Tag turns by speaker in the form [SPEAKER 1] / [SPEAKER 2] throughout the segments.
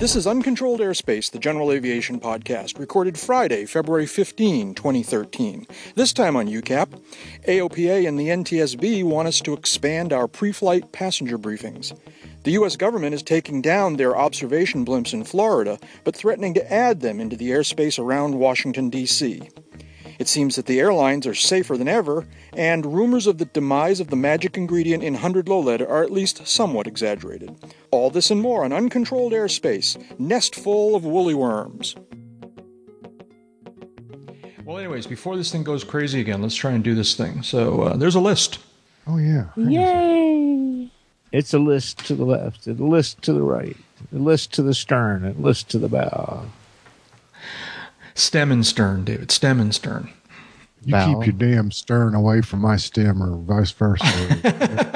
[SPEAKER 1] This is Uncontrolled Airspace, the General Aviation Podcast, recorded Friday, February 15, 2013. This time on UCAP, AOPA and the NTSB want us to expand our pre flight passenger briefings. The U.S. government is taking down their observation blimps in Florida, but threatening to add them into the airspace around Washington, D.C. It seems that the airlines are safer than ever, and rumors of the demise of the magic ingredient in 100 low lead are at least somewhat exaggerated. All this and more on uncontrolled airspace, nest full of woolly worms. Well, anyways, before this thing goes crazy again, let's try and do this thing. So uh, there's a list.
[SPEAKER 2] Oh yeah.
[SPEAKER 3] Yay! It's a list to the left, a list to the right, a list to the stern, a list to the bow.
[SPEAKER 1] Stem and stern, David. Stem and stern.
[SPEAKER 2] You
[SPEAKER 3] Bow.
[SPEAKER 2] keep your damn stern away from my stem, or vice versa.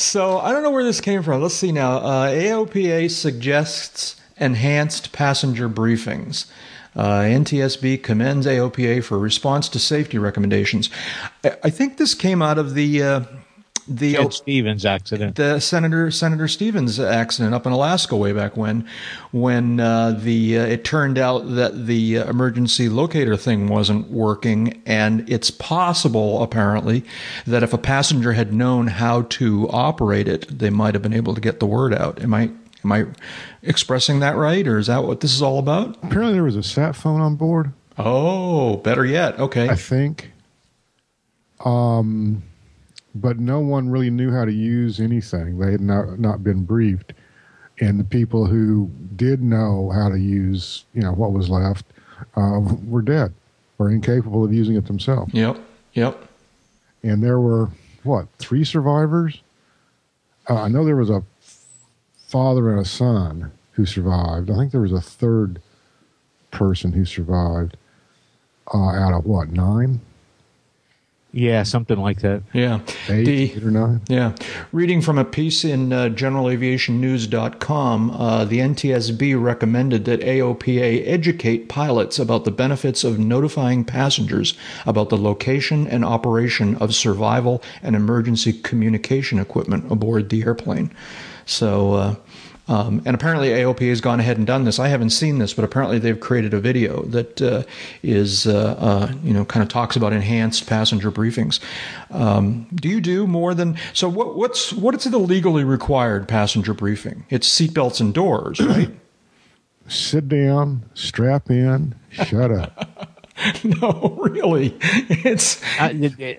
[SPEAKER 1] So I don't know where this came from. Let's see now. Uh, AOPA suggests enhanced passenger briefings. Uh, NTSB commends AOPA for response to safety recommendations. I, I think this came out of the uh, the
[SPEAKER 3] Ted Stevens accident.
[SPEAKER 1] the Senator Senator Stevens accident up in Alaska way back when, when uh, the uh, it turned out that the uh, emergency locator thing wasn't working, and it's possible apparently that if a passenger had known how to operate it, they might have been able to get the word out. Am I am I expressing that right, or is that what this is all about?
[SPEAKER 2] Apparently, there was a sat phone on board.
[SPEAKER 1] Oh, better yet. Okay.
[SPEAKER 2] I think. Um, but no one really knew how to use anything. They had not not been briefed, and the people who did know how to use, you know, what was left, uh, were dead or incapable of using it themselves.
[SPEAKER 1] Yep. Yep.
[SPEAKER 2] And there were what three survivors? Uh, I know there was a father and a son who survived. I think there was a third person who survived uh, out of what nine,
[SPEAKER 3] Yeah, something like that.
[SPEAKER 1] Yeah.
[SPEAKER 2] eight,
[SPEAKER 1] The-
[SPEAKER 2] eight or nine.
[SPEAKER 1] Yeah. Reading from a piece in uh, generalaviationnews.com, uh, the NTSB recommended that AOPA educate pilots about the benefits of notifying passengers about the location and operation of survival and emergency communication equipment aboard the airplane. So, uh, um, and apparently AOPA has gone ahead and done this. I haven't seen this, but apparently they've created a video that uh, is, uh, uh, you know, kind of talks about enhanced passenger briefings. Um, do you do more than so? What, what's what is the legally required passenger briefing? It's seatbelts and doors, right?
[SPEAKER 2] Sit down, strap in, shut up.
[SPEAKER 1] no, really, it's
[SPEAKER 3] Uh,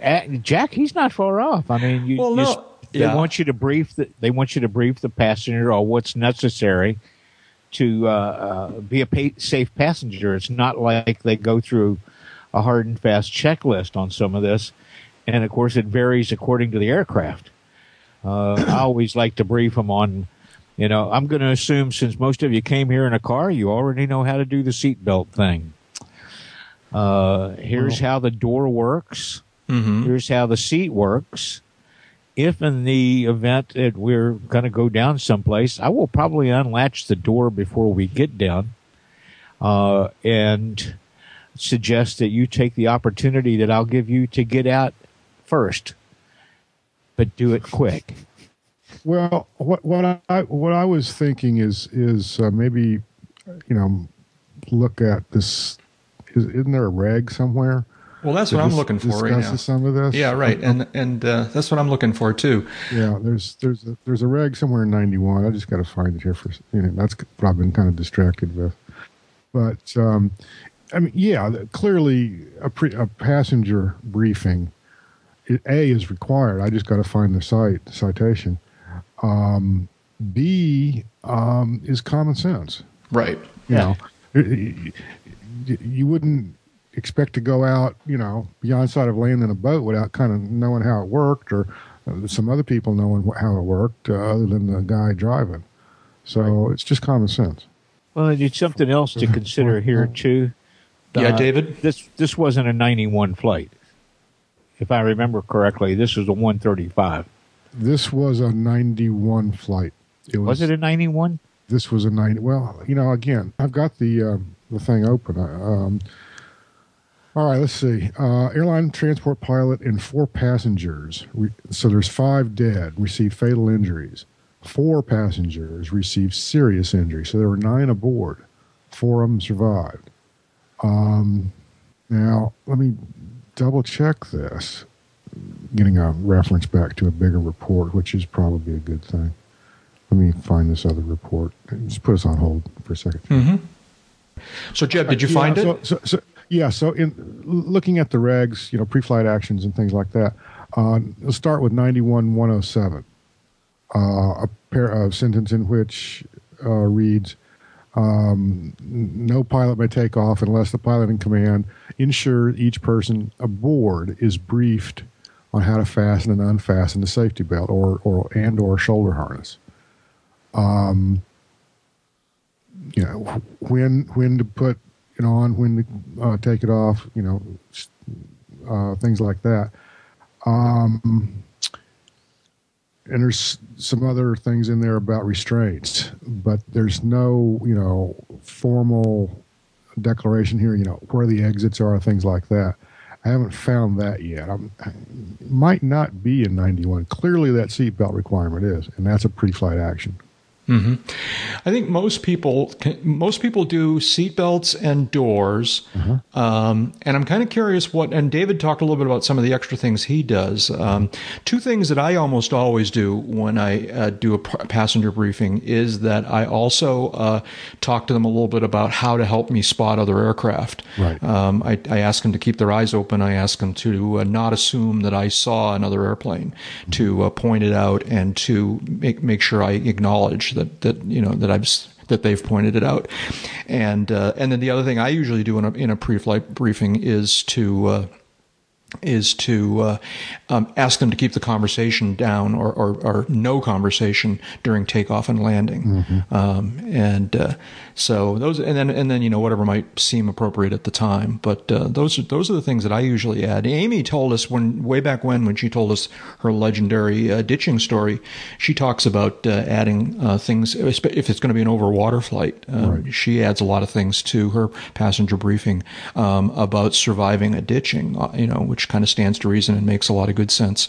[SPEAKER 3] uh, Jack, he's not far off. I mean, you,
[SPEAKER 1] Well, no,
[SPEAKER 3] s- they
[SPEAKER 1] yeah.
[SPEAKER 3] want you to brief the they want you to brief the passenger on what's necessary to uh, uh, be a pa- safe passenger. It's not like they go through a hard and fast checklist on some of this, and of course, it varies according to the aircraft. Uh, I always like to brief them on. You know, I'm going to assume since most of you came here in a car, you already know how to do the seatbelt thing. Uh, here's how the door works.
[SPEAKER 1] Mhm.
[SPEAKER 3] Here's how the seat works. If in the event that we're going to go down someplace, I will probably unlatch the door before we get down, uh, and suggest that you take the opportunity that I'll give you to get out first, but do it quick.
[SPEAKER 2] Well, what what I what I was thinking is is uh, maybe you know look at this. Is, isn't there a rag somewhere?
[SPEAKER 1] Well, that's
[SPEAKER 2] that
[SPEAKER 1] what I'm looking for right now.
[SPEAKER 2] discusses some of this.
[SPEAKER 1] Yeah, right, and and uh, that's what I'm looking for too.
[SPEAKER 2] Yeah, there's there's a, there's a reg somewhere in '91. I just got to find it here for you know that's what I've been kind of distracted with. But um, I mean, yeah, clearly a, pre, a passenger briefing, it, a is required. I just got to find the site the citation. Um, B um, is common sense.
[SPEAKER 1] Right.
[SPEAKER 2] You know, Y- y- you wouldn't expect to go out, you know, beyond sight of land in a boat without kind of knowing how it worked or uh, some other people knowing wh- how it worked uh, other than the guy driving. So it's just common sense.
[SPEAKER 3] Well, it's something else to consider here too.
[SPEAKER 1] Yeah,
[SPEAKER 3] Uh,
[SPEAKER 1] David.
[SPEAKER 3] This this wasn't a 91 flight. If I remember correctly, this was a 135.
[SPEAKER 2] This was a 91 flight. It was,
[SPEAKER 3] Was it a 91?
[SPEAKER 2] This was a 90. Well, you know, again, I've got the um, the thing open. I, Um, all right, let's see. Uh, airline transport pilot and four passengers. Re- so there's five dead, received fatal injuries. Four passengers received serious injuries. so there were nine aboard. Four of them survived. Um, now, let me double check this, getting a reference back to a bigger report, which is probably a good thing. Let me find this other report. Just put us on hold for a 2nd
[SPEAKER 1] mm-hmm. So, Jeb, did you
[SPEAKER 2] yeah,
[SPEAKER 1] find
[SPEAKER 2] so,
[SPEAKER 1] it?
[SPEAKER 2] So, so, yeah, so in looking at the regs, you know, pre-flight actions and things like that, uh, let's start with 91107, uh, a, pair, sentence in which uh, reads, um, no pilot may take off unless the pilot in command ensures each person aboard is briefed on how to fasten and unfasten the safety belt or, or and or shoulder harness. Um, you know when when to put it on, when to uh, take it off. You know, uh, things like that. Um, and there's some other things in there about restraints, but there's no, you know, formal declaration here, you know, where the exits are, things like that. I haven't found that yet. I'm, might not be in 91. Clearly, that seatbelt requirement is, and that's a pre-flight action.
[SPEAKER 1] Mm-hmm. I think most people most people do seatbelts and doors, uh-huh. um, and I'm kind of curious what. And David talked a little bit about some of the extra things he does. Um, two things that I almost always do when I uh, do a passenger briefing is that I also uh, talk to them a little bit about how to help me spot other aircraft.
[SPEAKER 2] Right.
[SPEAKER 1] Um, I, I, ask them to keep their eyes open. I ask them to uh, not assume that I saw another airplane, mm-hmm. to uh, point it out and to make make sure I acknowledge that that you know that I've that they've pointed it out, and uh, and then the other thing I usually do in a in a pre-flight briefing is to uh, is to uh, um, ask them to keep the conversation down or, or, or, no conversation during takeoff and landing. Mm-hmm. Um, and uh, so those, and then and then you know whatever might seem appropriate at the time. But uh, those are those are the things that I usually add. Amy told us when way back when when she told us her legendary uh, ditching story, she talks about uh, adding uh, things if it's going to be an overwater flight. Um, right. She adds a lot of things to her passenger briefing um, about surviving a ditching. you know which which kind of stands to reason and makes a lot of good sense.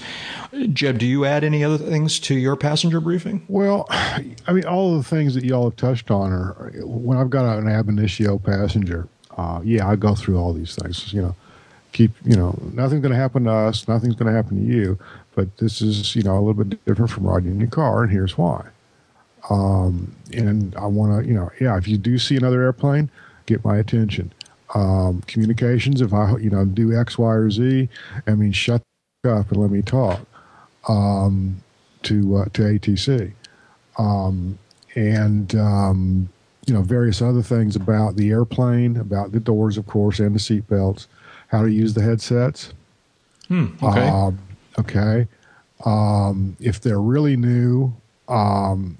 [SPEAKER 1] Jeb, do you add any other things to your passenger briefing?
[SPEAKER 2] Well, I mean, all of the things that y'all have touched on are when I've got an ab initio passenger. Uh, yeah, I go through all these things. You know, keep you know nothing's going to happen to us, nothing's going to happen to you, but this is you know a little bit different from riding in your car, and here's why. Um, and I want to, you know, yeah, if you do see another airplane, get my attention um, communications. If I, you know, do X, Y, or Z, I mean, shut up and let me talk um, to uh, to ATC, um, and um, you know, various other things about the airplane, about the doors, of course, and the seat belts, how to use the headsets.
[SPEAKER 1] Hmm, okay.
[SPEAKER 2] Um, okay. Um, if they're really new, um,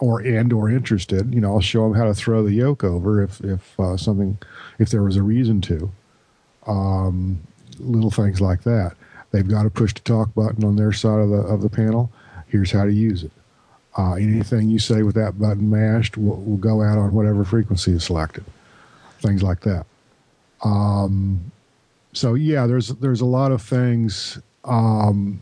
[SPEAKER 2] or and or interested, you know, I'll show them how to throw the yoke over if if uh, something if there was a reason to. Um, little things like that. They've got a push to talk button on their side of the of the panel. Here's how to use it. Uh, anything you say with that button mashed will, will, go out on whatever frequency is selected. Things like that. Um, so yeah, there's there's a lot of things um,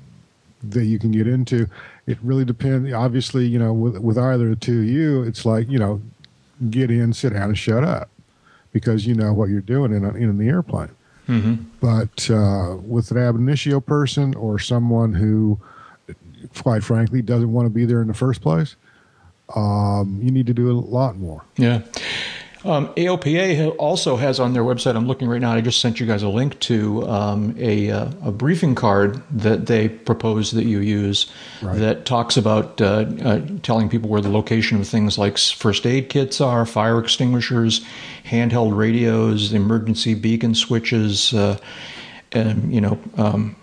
[SPEAKER 2] that you can get into it really depends. Obviously, you know, with with either the two of you, it's like you know, get in, sit down, and shut up, because you know what you're doing in a, in the airplane.
[SPEAKER 1] Mm-hmm.
[SPEAKER 2] But uh, with an ab initio person or someone who, quite frankly, doesn't want to be there in the first place, um, you need to do a lot more.
[SPEAKER 1] Yeah. Um, AOPA also has on their website, I'm looking right now, I just sent you guys a link to um, a, uh, a, briefing card that they propose that you use right. that talks about uh, uh, telling people where the location of things like first aid kits are, fire extinguishers, handheld radios, emergency beacon switches, uh, and, you know, um,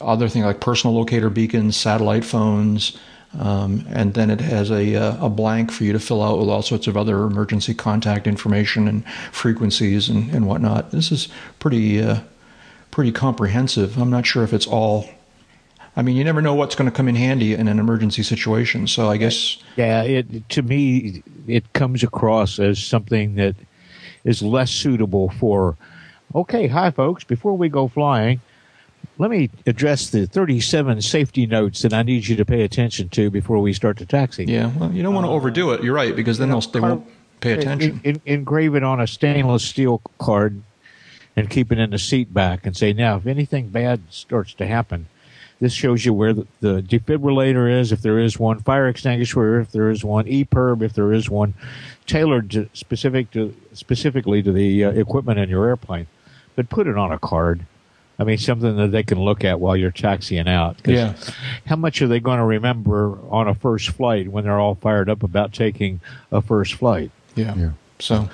[SPEAKER 1] other things like personal locator beacons, satellite phones. Um, and then it has a, uh, a blank for you to fill out with all sorts of other emergency contact information and frequencies and, and whatnot. This is pretty uh, pretty comprehensive. I'm not sure if it's all. I mean, you never know what's going to come in handy in an emergency situation. So I guess.
[SPEAKER 3] Yeah, it, to me, it comes across as something that is less suitable for. Okay, hi folks. Before we go flying, let me address the 37 safety notes that I need you to pay attention to before we start the taxi.
[SPEAKER 1] Yeah, well, you don't want to overdo it. You're right because then they'll, they won't pay attention.
[SPEAKER 3] In, in, engrave it on a stainless steel card and keep it in the seat back and say, now, if anything bad starts to happen, this shows you where the, the defibrillator is, if there is one, fire extinguisher, if there is one, EPIRB, if there is one, tailored to specific to specifically to the uh, equipment in your airplane. But put it on a card. I mean, something that they can look at while you're taxiing out.
[SPEAKER 1] Yeah.
[SPEAKER 3] How much are they going to remember on a first flight when they're all fired up about taking a first flight?
[SPEAKER 1] Yeah.
[SPEAKER 2] Yeah.
[SPEAKER 1] So,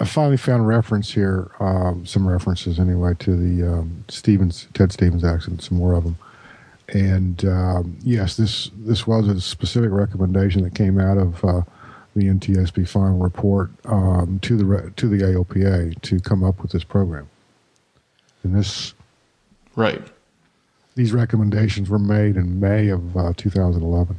[SPEAKER 2] I finally found reference here, um, some references anyway, to the um, Stevens, Ted Stevens accident, some more of them. And um, yes, this this was a specific recommendation that came out of uh, the NTSB final report um, to the re- to the AOPA to come up with this program. And this
[SPEAKER 1] right.
[SPEAKER 2] these recommendations were made in May of uh, 2011.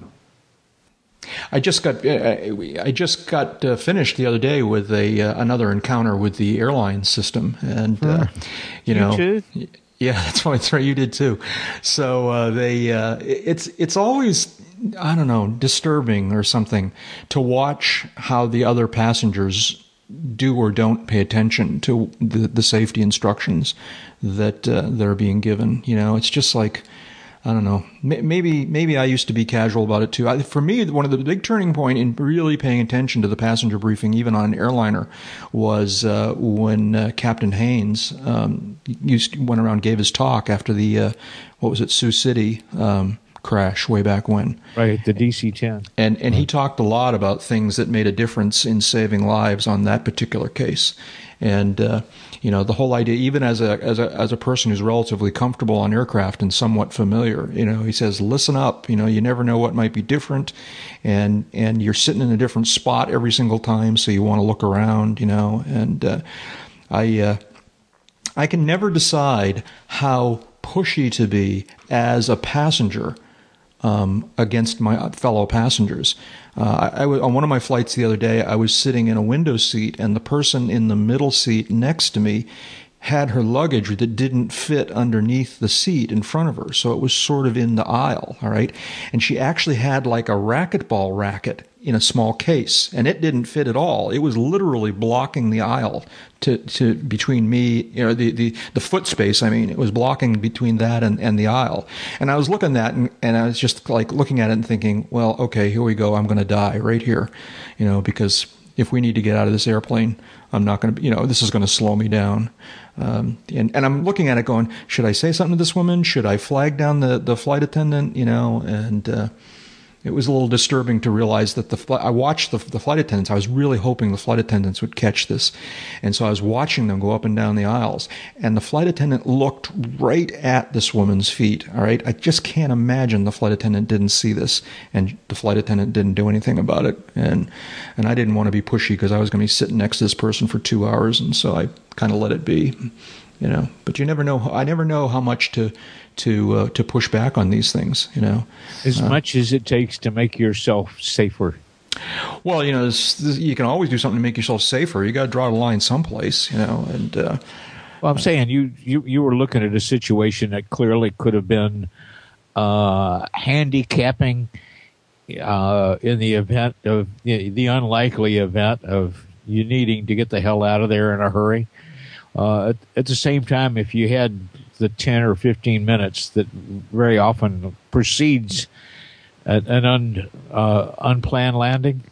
[SPEAKER 1] I just got uh, I just got uh, finished the other day with a uh, another encounter with the airline system, and uh, you know,
[SPEAKER 3] too?
[SPEAKER 1] yeah, that's why that's right. You did too. So uh, they uh, it's it's always I don't know disturbing or something to watch how the other passengers do or don't pay attention to the the safety instructions that uh, they're being given. You know, it's just like. I don't know. Maybe maybe I used to be casual about it too. I, for me, one of the big turning point in really paying attention to the passenger briefing, even on an airliner, was uh, when uh, Captain Haynes um, used went around gave his talk after the uh, what was it Sioux City um, crash way back when.
[SPEAKER 3] Right, the DC 10.
[SPEAKER 1] And and he talked a lot about things that made a difference in saving lives on that particular case. And uh, you know the whole idea, even as a as a as a person who's relatively comfortable on aircraft and somewhat familiar, you know, he says, listen up. You know, you never know what might be different, and and you're sitting in a different spot every single time, so you want to look around. You know, and uh, I uh, I can never decide how pushy to be as a passenger um, against my fellow passengers. Uh, I, I w- on one of my flights the other day, I was sitting in a window seat, and the person in the middle seat next to me had her luggage that didn't fit underneath the seat in front of her. So it was sort of in the aisle, all right? And she actually had like a racquetball racket in a small case, and it didn't fit at all. It was literally blocking the aisle to, to between me, you know, the, the, the foot space, I mean, it was blocking between that and, and the aisle. And I was looking at that and, and I was just like looking at it and thinking, well, okay, here we go. I'm going to die right here, you know, because if we need to get out of this airplane, I'm not going to, you know, this is going to slow me down. Um, and, and I'm looking at it going, should I say something to this woman? Should I flag down the, the flight attendant? You know, and, uh, it was a little disturbing to realize that the I watched the, the flight attendants. I was really hoping the flight attendants would catch this, and so I was watching them go up and down the aisles. And the flight attendant looked right at this woman's feet. All right, I just can't imagine the flight attendant didn't see this, and the flight attendant didn't do anything about it. And and I didn't want to be pushy because I was going to be sitting next to this person for two hours, and so I kind of let it be you know but you never know i never know how much to to uh, to push back on these things you know.
[SPEAKER 3] As uh, much as it takes to make yourself safer.
[SPEAKER 1] Well you know this, this, you can always do something to make yourself safer. You got to draw the line someplace you know and uh,
[SPEAKER 3] well i'm saying you, you you were looking at a situation that clearly could have been uh, handicapping uh, in the event of the unlikely event of you needing to get the hell out of there in a hurry uh, at, at, the same time, if you had the 10 or 15 minutes that very often precedes an un, uh, unplanned landing,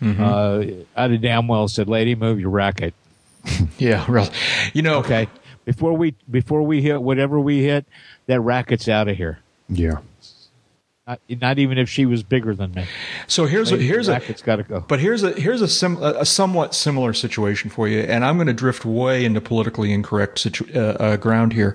[SPEAKER 3] mm-hmm. uh, I'd have damn well said, lady, move your racket.
[SPEAKER 1] yeah, really. You know,
[SPEAKER 3] okay. Before we before we hit whatever we hit, that racket's out of here.
[SPEAKER 2] Yeah.
[SPEAKER 3] Not, not, even if she was bigger than me.
[SPEAKER 1] So here's a, here's a
[SPEAKER 3] it's got to go.
[SPEAKER 1] But here's a here's a, sim, a, somewhat similar situation for you, and I'm going to drift way into politically incorrect situ, uh, uh, ground here.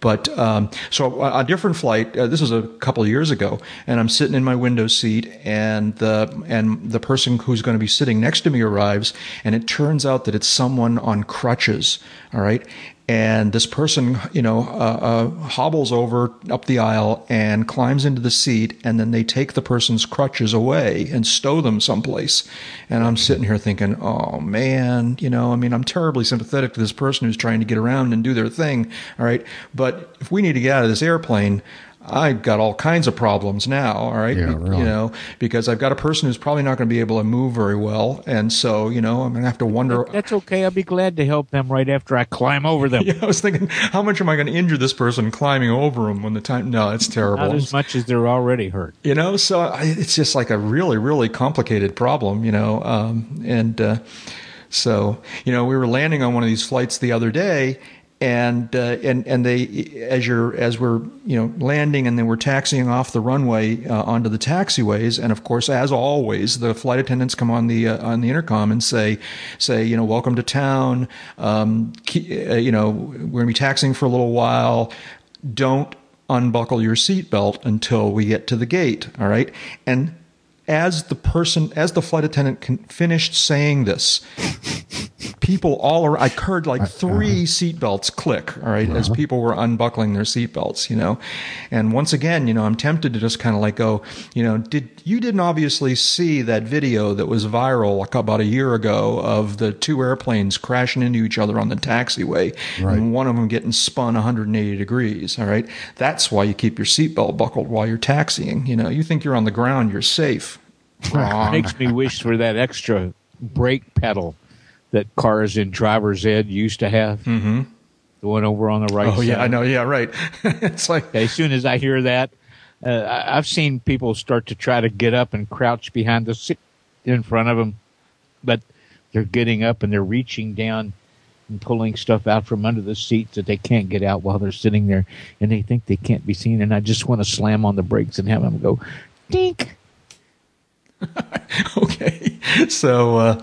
[SPEAKER 1] But um, so a, a, different flight. Uh, this was a couple of years ago, and I'm sitting in my window seat, and the and the person who's going to be sitting next to me arrives, and it turns out that it's someone on crutches. All right, and this person, you know, uh, uh, hobbles over up the aisle and climbs into the seat, and then they take the person's crutches away and stow them someplace. And I'm sitting here thinking, oh man, you know, I mean, I'm terribly sympathetic to this person who's trying to get around and do their thing, all right. But if we need to get out of this airplane, I've got all kinds of problems now, all right?
[SPEAKER 2] Yeah, really.
[SPEAKER 1] You know, because I've got a person who's probably not going to be able to move very well. And so, you know, I'm going to have to wonder.
[SPEAKER 3] That's okay. I'll be glad to help them right after I climb over them.
[SPEAKER 1] Yeah, I was thinking, how much am I going to injure this person climbing over them when the time? No, it's terrible.
[SPEAKER 3] Not as much as they're already hurt.
[SPEAKER 1] You know, so I, it's just like a really, really complicated problem, you know. Um, and uh, so, you know, we were landing on one of these flights the other day, and uh, and and they as you're as we're you know landing and then we're taxiing off the runway uh, onto the taxiways and of course as always the flight attendants come on the uh, on the intercom and say say you know welcome to town. Um, uh, you know we're gonna be taxiing for a little while. Don't unbuckle your seatbelt until we get to the gate all right? And as the person as the flight attendant finished saying this people all around. I heard like three uh-huh. seatbelts click, all right, uh-huh. as people were unbuckling their seatbelts, you know. And once again, you know, I'm tempted to just kind of like go, you know, did you didn't obviously see that video that was viral like about a year ago of the two airplanes crashing into each other on the taxiway, right. and one of them getting spun 180 degrees. All right, that's why you keep your seatbelt buckled while you're taxiing. You know, you think you're on the ground, you're safe.
[SPEAKER 3] Wrong. Makes me wish for that extra brake pedal that cars in driver's ed used to have.
[SPEAKER 1] Mm-hmm.
[SPEAKER 3] The one over on the right.
[SPEAKER 1] Oh
[SPEAKER 3] side.
[SPEAKER 1] yeah, I know. Yeah, right. it's like
[SPEAKER 3] as soon as I hear that, uh, I've seen people start to try to get up and crouch behind the seat in front of them, but they're getting up and they're reaching down and pulling stuff out from under the seat that they can't get out while they're sitting there, and they think they can't be seen. And I just want to slam on the brakes and have them go, dink.
[SPEAKER 1] okay, so. Uh,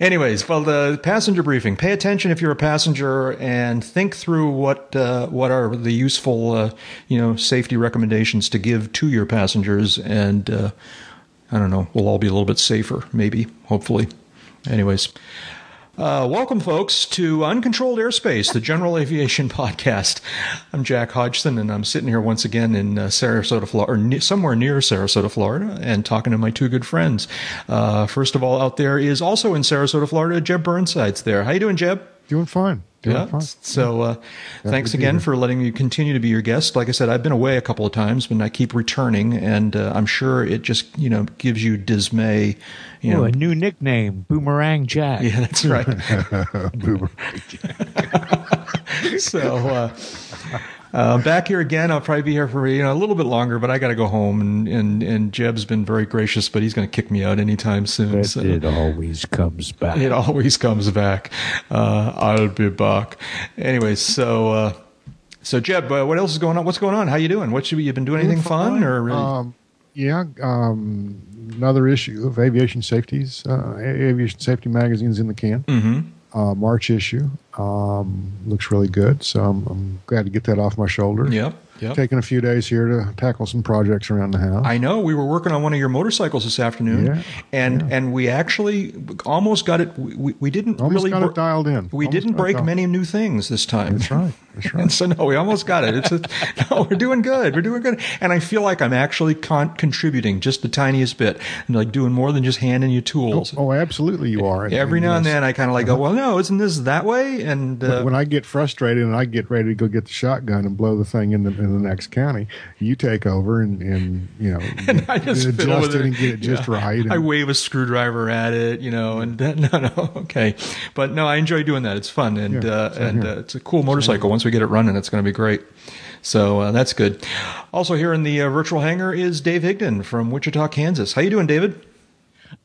[SPEAKER 1] Anyways, well, the passenger briefing. Pay attention if you're a passenger and think through what uh, what are the useful, uh, you know, safety recommendations to give to your passengers, and uh, I don't know, we'll all be a little bit safer, maybe, hopefully. Anyways. Uh, welcome, folks, to Uncontrolled Airspace, the General Aviation Podcast. I'm Jack Hodgson, and I'm sitting here once again in uh, Sarasota, Florida, or ne- somewhere near Sarasota, Florida, and talking to my two good friends. Uh, first of all, out there is also in Sarasota, Florida, Jeb Burnside's there. How you doing, Jeb?
[SPEAKER 2] Doing fine. Doing
[SPEAKER 1] yeah.
[SPEAKER 2] Fine.
[SPEAKER 1] So, uh, thanks again for letting me continue to be your guest. Like I said, I've been away a couple of times, but I keep returning, and uh, I'm sure it just you know gives you dismay. You know,
[SPEAKER 3] a new nickname, Boomerang Jack.
[SPEAKER 1] Yeah, that's right. Boomerang Jack. so. Uh, uh, back here again. I'll probably be here for you know a little bit longer, but I got to go home. And, and and Jeb's been very gracious, but he's going to kick me out anytime soon.
[SPEAKER 3] But so. it always comes back.
[SPEAKER 1] It always comes back. Uh, I'll be back. Anyways, so uh, so Jeb, uh, what else is going on? What's going on? How you doing? What should you been doing? Anything fun or? Really? Um,
[SPEAKER 2] yeah, um, another issue of aviation safeties, uh, aviation safety magazines in the can.
[SPEAKER 1] Mm-hmm
[SPEAKER 2] uh, March issue. Um, looks really good, so I'm, I'm, glad to get that off my shoulder.
[SPEAKER 1] Yep. Yep.
[SPEAKER 2] Taking a few days here to tackle some projects around the house.
[SPEAKER 1] I know we were working on one of your motorcycles this afternoon,
[SPEAKER 2] yeah,
[SPEAKER 1] and
[SPEAKER 2] yeah.
[SPEAKER 1] and we actually almost got it. We, we didn't
[SPEAKER 2] almost
[SPEAKER 1] really
[SPEAKER 2] got it dialed in.
[SPEAKER 1] We
[SPEAKER 2] almost
[SPEAKER 1] didn't break many new things this time.
[SPEAKER 2] That's right. That's right.
[SPEAKER 1] and so no, we almost got it. It's a, no, we're doing good. We're doing good, and I feel like I'm actually con- contributing just the tiniest bit, and like doing more than just handing you tools.
[SPEAKER 2] Oh, oh absolutely, you are.
[SPEAKER 1] Every now and then, I kind of like uh-huh. go, well, no, isn't this that way? And
[SPEAKER 2] uh, when I get frustrated and I get ready to go get the shotgun and blow the thing in the in the next county, you take over and, and you know
[SPEAKER 1] and I just
[SPEAKER 2] adjust it, and get it just yeah. right. And,
[SPEAKER 1] I wave a screwdriver at it, you know, and then, no, no, okay, but no, I enjoy doing that. It's fun and yeah, uh, and uh, it's a cool motorcycle. Once we get it running, it's going to be great. So uh, that's good. Also here in the uh, virtual hangar is Dave Higdon from Wichita, Kansas. How you doing, David?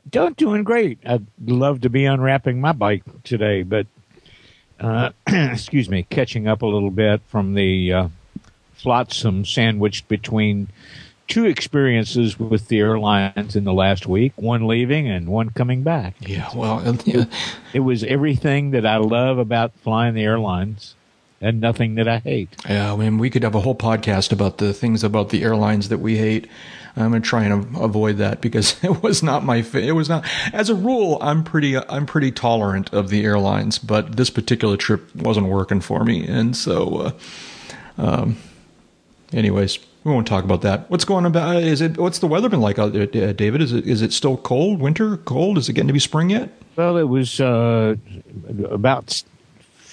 [SPEAKER 3] Don't doing great. I'd love to be unwrapping my bike today, but uh, excuse me, catching up a little bit from the uh, flotsam sandwiched between two experiences with the airlines in the last week one leaving and one coming back.
[SPEAKER 1] Yeah, well, yeah.
[SPEAKER 3] It, it, was everything that I love about flying the airlines and nothing that I hate.
[SPEAKER 1] Yeah, I mean, we could have a whole podcast about the things about the airlines that we hate. I'm going to try and avoid that because it was not my. It was not. As a rule, I'm pretty. I'm pretty tolerant of the airlines, but this particular trip wasn't working for me, and so. Uh, um, anyways, we won't talk about that. What's going on? about? Is it? What's the weather been like out there, David? Is it? Is it still cold? Winter? Cold? Is it getting to be spring yet?
[SPEAKER 3] Well, it was uh, about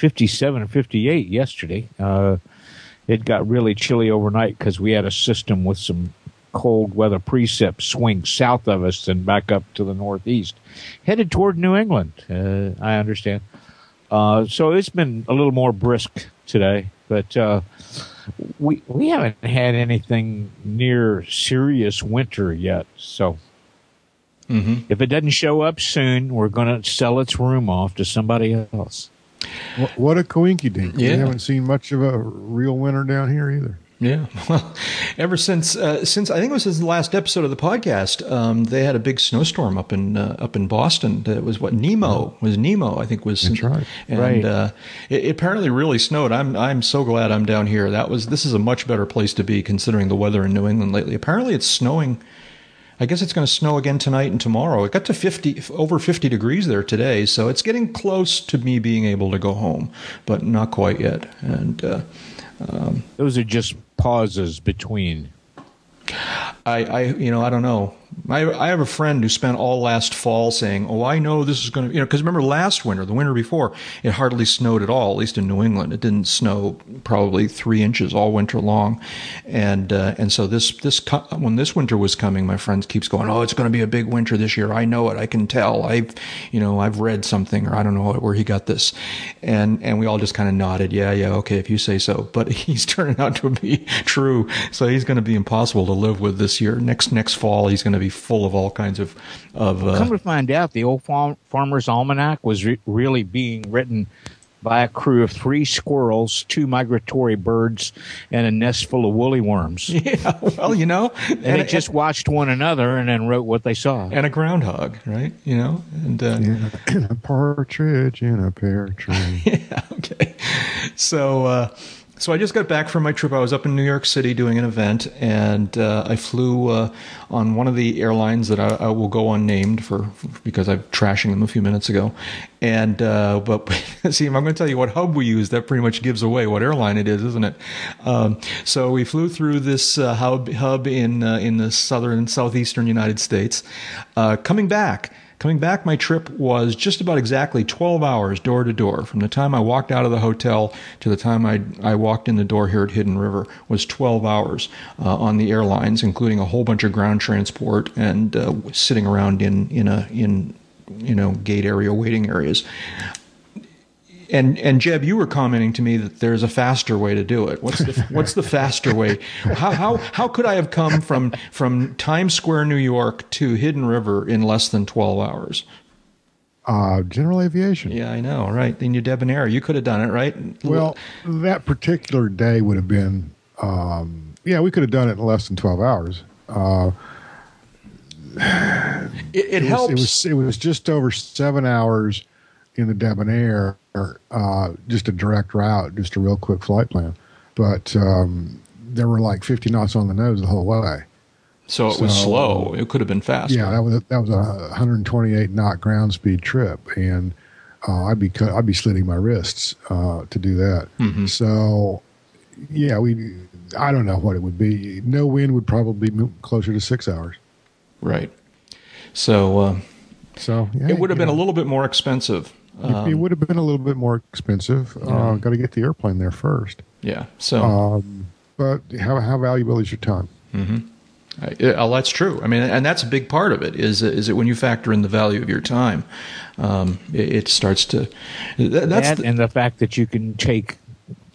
[SPEAKER 3] 57 or 58 yesterday. Uh, it got really chilly overnight because we had a system with some cold weather precip swing south of us and back up to the northeast, headed toward New England. Uh, I understand. Uh, so it's been a little more brisk today, but uh, we we haven't had anything near serious winter yet. So mm-hmm. if it doesn't show up soon, we're going to sell its room off to somebody else.
[SPEAKER 2] What, a coinkydink! Yeah. We haven't seen much of a real winter down here either.
[SPEAKER 1] Yeah, well, ever since uh, since I think it was since the last episode of the podcast, um, they had a big snowstorm up in uh, up in Boston. It was what Nemo was Nemo, I think was
[SPEAKER 2] That's right.
[SPEAKER 1] And
[SPEAKER 3] right.
[SPEAKER 1] Uh, it, it, apparently really snowed. I'm I'm so glad I'm down here. That was this is a much better place to be considering the weather in New England lately. Apparently it's snowing. I guess it's going to snow again tonight and tomorrow. It got to 50 over 50 degrees there today, so it's getting close to me being able to go home, but not quite yet. And uh,
[SPEAKER 3] um, those are just pauses between.
[SPEAKER 1] I, I, you know, I don't know. I, I have a friend who spent all last fall saying, "Oh, I know this is going to," you know, because remember last winter, the winter before, it hardly snowed at all. At least in New England, it didn't snow probably three inches all winter long, and uh, and so this this when this winter was coming, my friend keeps going, "Oh, it's going to be a big winter this year. I know it. I can tell. I've, you know, I've read something, or I don't know where he got this," and and we all just kind of nodded, "Yeah, yeah, okay, if you say so." But he's turning out to be true, so he's going to be impossible to live with this year. Next next fall, he's going to be full of all kinds of of.
[SPEAKER 3] Uh, Come to find out, the old farm, Farmer's Almanac was re- really being written by a crew of three squirrels, two migratory birds, and a nest full of woolly worms.
[SPEAKER 1] Yeah, well, you know,
[SPEAKER 3] and, and they just and, watched one another and then wrote what they saw.
[SPEAKER 1] And a groundhog, right? You know, and uh,
[SPEAKER 2] in a partridge in a pear tree.
[SPEAKER 1] yeah. Okay. So. Uh, so I just got back from my trip. I was up in New York City doing an event, and uh, I flew uh, on one of the airlines that I, I, will go unnamed for because I'm trashing them a few minutes ago. And uh, but see, I'm going to tell you what hub we use, that pretty much gives away what airline it is, isn't it? Um, so we flew through this uh, hub hub in uh, in the southern southeastern United States. Uh, coming back. Coming back, my trip was just about exactly 12 hours door to door. From the time I walked out of the hotel to the time I, I walked in the door here at Hidden River was 12 hours uh, on the airlines, including a whole bunch of ground transport and uh, sitting around in, in, a, in you know, gate area waiting areas and and Jeb, you were commenting to me that there's a faster way to do it. What's the what's the faster way? How how how could I have come from from Times Square, New York, to Hidden River in less than twelve hours?
[SPEAKER 2] Uh, general aviation.
[SPEAKER 1] Yeah, I know, right? In your debonair, you could have done it, right?
[SPEAKER 2] Well, that particular day would have been, um, yeah, we could have done it in less than twelve hours. Uh,
[SPEAKER 1] it, it, it helps.
[SPEAKER 2] Was, it was it was just over seven hours in the debonair, uh, just a direct route, just a real quick flight plan. But um, there were like 50 knots on the nose the whole way.
[SPEAKER 1] So it so, was slow. It could have been fast.
[SPEAKER 2] Yeah, that was a, that was a 128 knot ground speed trip, and uh, I'd be I'd be slitting my wrists uh, to do that. Mm-hmm. So yeah, we I don't know what it would be. No wind would probably be closer to six hours.
[SPEAKER 1] Right. So. Uh,
[SPEAKER 2] so
[SPEAKER 1] yeah, it would have been know. a little bit more expensive
[SPEAKER 2] um, it would have been a little bit more expensive. Yeah. Uh, Got to get the airplane there first.
[SPEAKER 1] Yeah. So,
[SPEAKER 2] um, but how how valuable is your time?
[SPEAKER 1] Mm-hmm. I, uh, that's true. I mean, and that's a big part of it. Is is it when you factor in the value of your time, um, it, it, starts to.
[SPEAKER 3] That's that, the, and the fact that you can take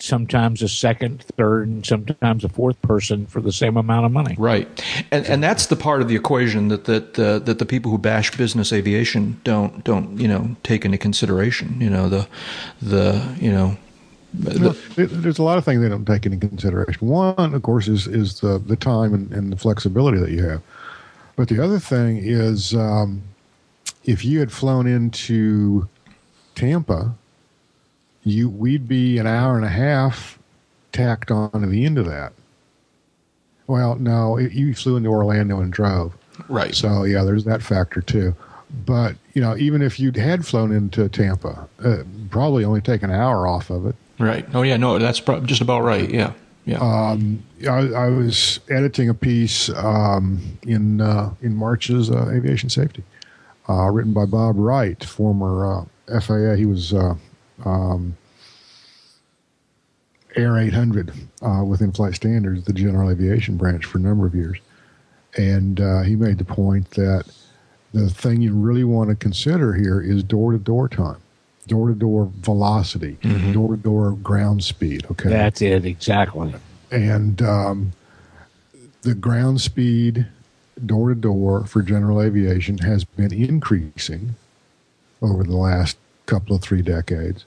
[SPEAKER 3] sometimes a second, third, and sometimes a fourth person for the same amount of money.
[SPEAKER 1] Right, and and that's the part of the equation that that uh, that the people who bash business aviation don't don't you know take into consideration. You know the the you know.
[SPEAKER 2] The, there's a lot of things they don't take into consideration. One, of course, is is the the time and, and the flexibility that you have. But the other thing is, um, if you had flown into Tampa you we'd be an hour and a half tacked on to the end of that. Well, no, it, you flew into Orlando and drove.
[SPEAKER 1] Right.
[SPEAKER 2] So yeah, there's that factor too. But you know, even if you had flown into Tampa, uh, probably only take an hour off of it.
[SPEAKER 1] Right. Oh yeah, no, that's pro- just about right. Yeah. Yeah.
[SPEAKER 2] Um, I, I was editing a piece um, in uh, in March's uh, aviation safety, uh, written by Bob Wright, former uh, FAA. He was uh, um, Air 800 uh, with in-flight standards, the general aviation branch for a number of years, and he made the point that the thing you really want to consider here is door-to-door time door to door velocity, door to door ground speed. Okay,
[SPEAKER 3] That's it, exactly.
[SPEAKER 2] and um, the ground speed door to door for general aviation has been increasing over the last couple of three decades,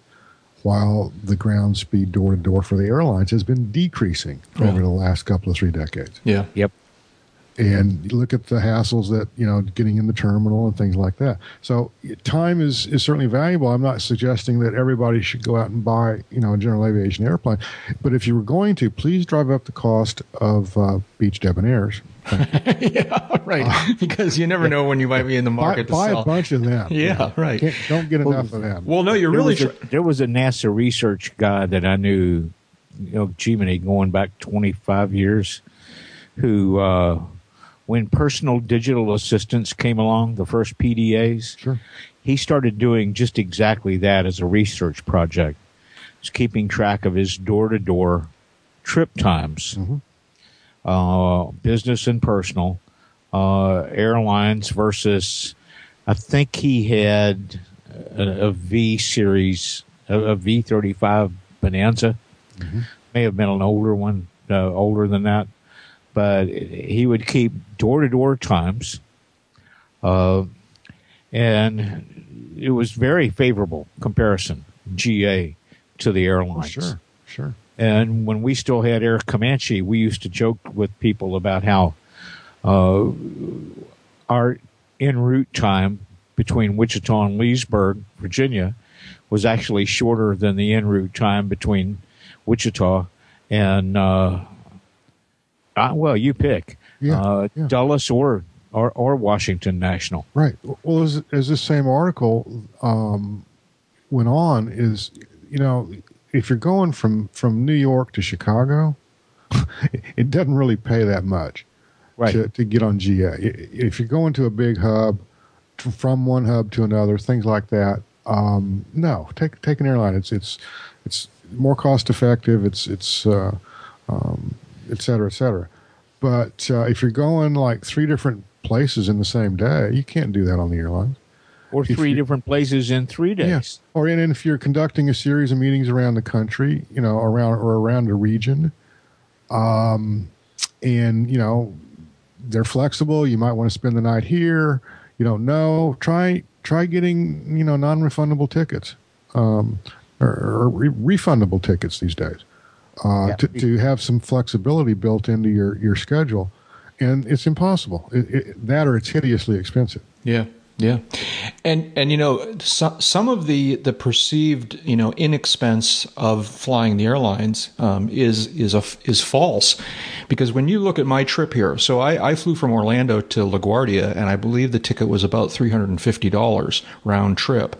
[SPEAKER 2] while the ground speed door to door for the airlines has been decreasing
[SPEAKER 1] Yeah.
[SPEAKER 2] over the last couple of three decades.
[SPEAKER 1] yeah.
[SPEAKER 3] Yep.
[SPEAKER 2] And you look at the hassles that you know getting in the terminal and things like that. So time is is certainly valuable. I'm not suggesting that everybody should go out and buy you know a general aviation airplane, but if you were going to, please drive up the cost of uh, Beech debonairs.
[SPEAKER 1] yeah. Right. because you never know when you might be in the
[SPEAKER 2] Buy,
[SPEAKER 1] market to
[SPEAKER 2] buy
[SPEAKER 1] sell.
[SPEAKER 2] a bunch of them.
[SPEAKER 1] Yeah, right.
[SPEAKER 2] Can't, don't get enough of them.
[SPEAKER 1] Well, no, you're
[SPEAKER 3] There
[SPEAKER 1] really.
[SPEAKER 3] was, a, there was a NASA research guy that I knew, you know, Jiminy going back 25 years, who, uh, when personal digital assistants came along, the first PDAs,
[SPEAKER 2] Sure.
[SPEAKER 3] he started doing just exactly that as a research project. He's keeping track of his door to door trip times,
[SPEAKER 2] Mhm.
[SPEAKER 3] Uh, business and personal, uh, airlines versus, I think he had a, a V series, a, a V35 Bonanza. May have been an older one, uh, older than that. But he would keep door to door times. Uh, and it was very favorable comparison, GA, to the
[SPEAKER 2] Oh,
[SPEAKER 3] airlines.
[SPEAKER 2] sure. Sure.
[SPEAKER 3] And when we still had Air Comanche, we used to joke with people about how uh, our en route time between Wichita and Leesburg, Virginia, was actually shorter than the en route time between Wichita and, uh, uh, well, you pick,
[SPEAKER 2] Yeah,
[SPEAKER 3] uh,
[SPEAKER 2] yeah.
[SPEAKER 3] Dulles or, or, or Washington National.
[SPEAKER 2] Right. Well, as, as this same article um, went on, is you know, if you're going from from New York to Chicago, it doesn't really pay that much
[SPEAKER 3] Right.
[SPEAKER 2] to, to get on GA. If you're going to a big hub, t- from one hub to another, things like that. Um, no, take take an airline. It's it's it's more cost effective. It's it's uh, um, et cetera, et cetera. But uh, if you're going like three different places in the same day, you can't do that on the airline.
[SPEAKER 3] Or three different places in three days.
[SPEAKER 2] Yes. Or and if you're conducting a series of meetings around the country, you know, around or around a region, um, and you know, they're flexible. You might want to spend the night here. You don't know. Try try getting you know non-refundable tickets, um, or, or re- refundable tickets these days, uh,
[SPEAKER 3] Yeah.
[SPEAKER 2] to to have some flexibility built into your your schedule. And it's impossible. It, it, that or it's hideously expensive.
[SPEAKER 1] Yeah, yeah, and and you know so, some of the the perceived you know inexpense of flying the airlines um, is is a is false, because when you look at my trip here, so I, I flew from Orlando to LaGuardia, and I believe the ticket was about three hundred and fifty dollars round trip.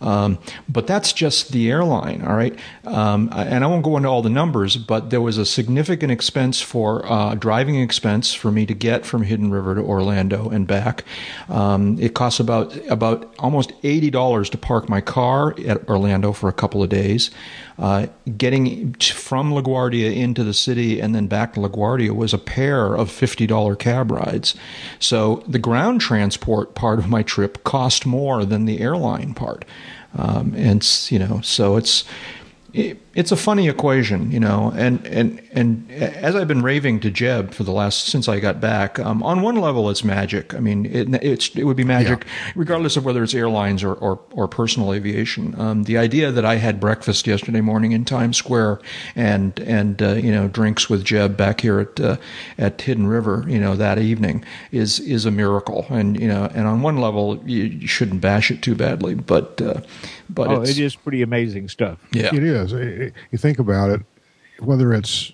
[SPEAKER 1] Um, but that's just the airline, all right. Um, and I won't go into all the numbers, but there was a significant expense for uh, driving expense for me to get from Hidden River to Orlando and back. Um, it costs about about almost eighty dollars to park my car at Orlando for a couple of days. Uh, getting from LaGuardia into the city and then back to LaGuardia was a pair of $50 cab rides. So the ground transport part of my trip cost more than the airline part. Um, and, you know, so it's, it's a funny equation, you know, and, and and as I've been raving to Jeb for the last since I got back, um, on one level it's magic. I mean, it, it's it would be magic yeah. regardless of whether it's airlines or or, or personal aviation. Um, the idea that I had breakfast yesterday morning in Times Square and and uh, you know drinks with Jeb back here at uh, at Hidden River, you know, that evening is is a miracle. And you know, and on one level you, you shouldn't bash it too badly, but. Uh, but
[SPEAKER 3] oh, it is pretty amazing stuff.
[SPEAKER 2] Yeah, it is. You think about it, whether it's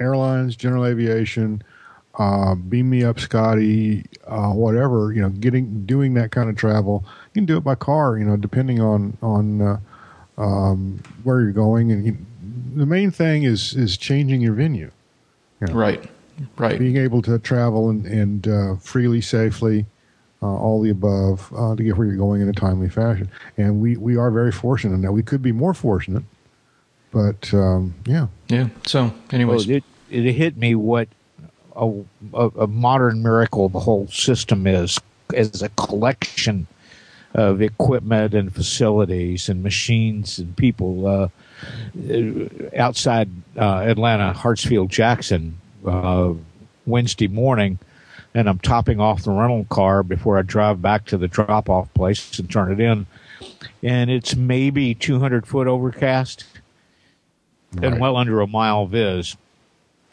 [SPEAKER 2] airlines, general aviation, uh, beam me up, Scotty, uh, whatever. You know, getting doing that kind of travel, you can do it by car. You know, depending on on uh, um, where you're going, and you, the main thing is is changing your venue.
[SPEAKER 1] You know, right, right.
[SPEAKER 2] Being able to travel and and uh, freely, safely uh, all the above uh, to get where you're going in a timely fashion. And we, we are very fortunate now. We could be more fortunate, but um, yeah.
[SPEAKER 1] Yeah. So, anyways.
[SPEAKER 3] Well, it, it hit me what a, a, a, modern miracle the whole system is as a collection of equipment and facilities and machines and people. Uh, outside uh, Atlanta, Hartsfield Jackson, uh, Wednesday morning, and I'm topping off the rental car before I drive back to the drop off place and turn it in. And it's maybe 200 foot overcast right. and well under a mile vis.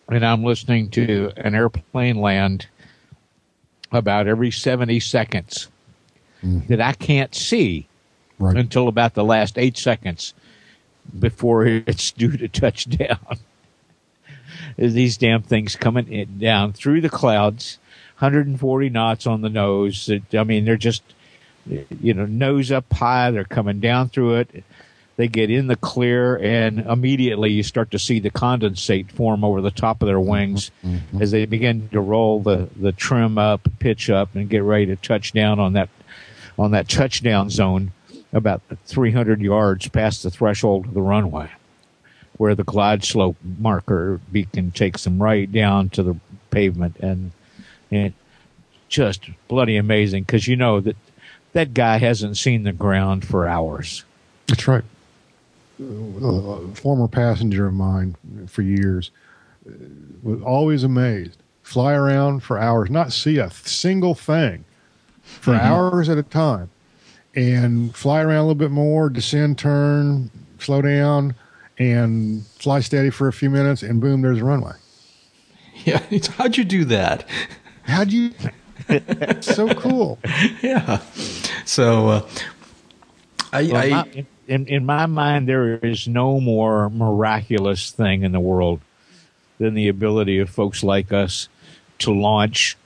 [SPEAKER 3] And I'm listening to an airplane land about every 70 seconds mm. that I can't see right. until about the last eight seconds before it's due to touch down. These damn things coming down through the clouds 140 knots on the nose. I mean, they're just, you know, nose up high. They're coming down through it. They get in the clear, and immediately you start to see the condensate form over the top of their wings mm-hmm. as they begin to roll the, the trim up, pitch up, and get ready to touch down on that on that touchdown zone about 300 yards past the threshold of the runway, where the glide slope marker beacon takes them right down to the pavement and and just bloody amazing because you know that that guy hasn't seen the ground for hours.
[SPEAKER 2] That's right. A former passenger of mine for years uh, was always amazed. Fly around for hours, not see a single thing for mm-hmm. hours at a time, and fly around a little bit more, descend, turn, slow down, and fly steady for a few minutes, and boom, there's a runway.
[SPEAKER 1] Yeah, how'd you do that?
[SPEAKER 2] How'd you? so cool.
[SPEAKER 1] Yeah. So, uh, I,
[SPEAKER 3] well, I my, in in my mind, there is no more miraculous thing in the world than the ability of folks like us to launch,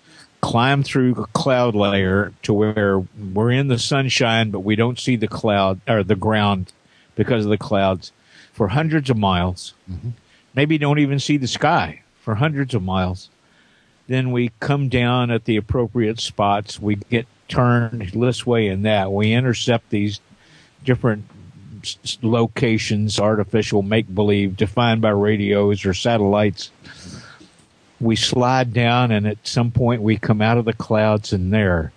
[SPEAKER 3] climb through a cloud layer to where we're in the sunshine, but we don't see the cloud or the ground because of the clouds for hundreds of miles. Mm-hmm. Maybe don't even see the sky for hundreds of miles then we come down at the appropriate spots. We get turned this way and that. We intercept these different locations, artificial make believe, defined by radios or satellites. We slide down, and at some point, we come out of the clouds, and there,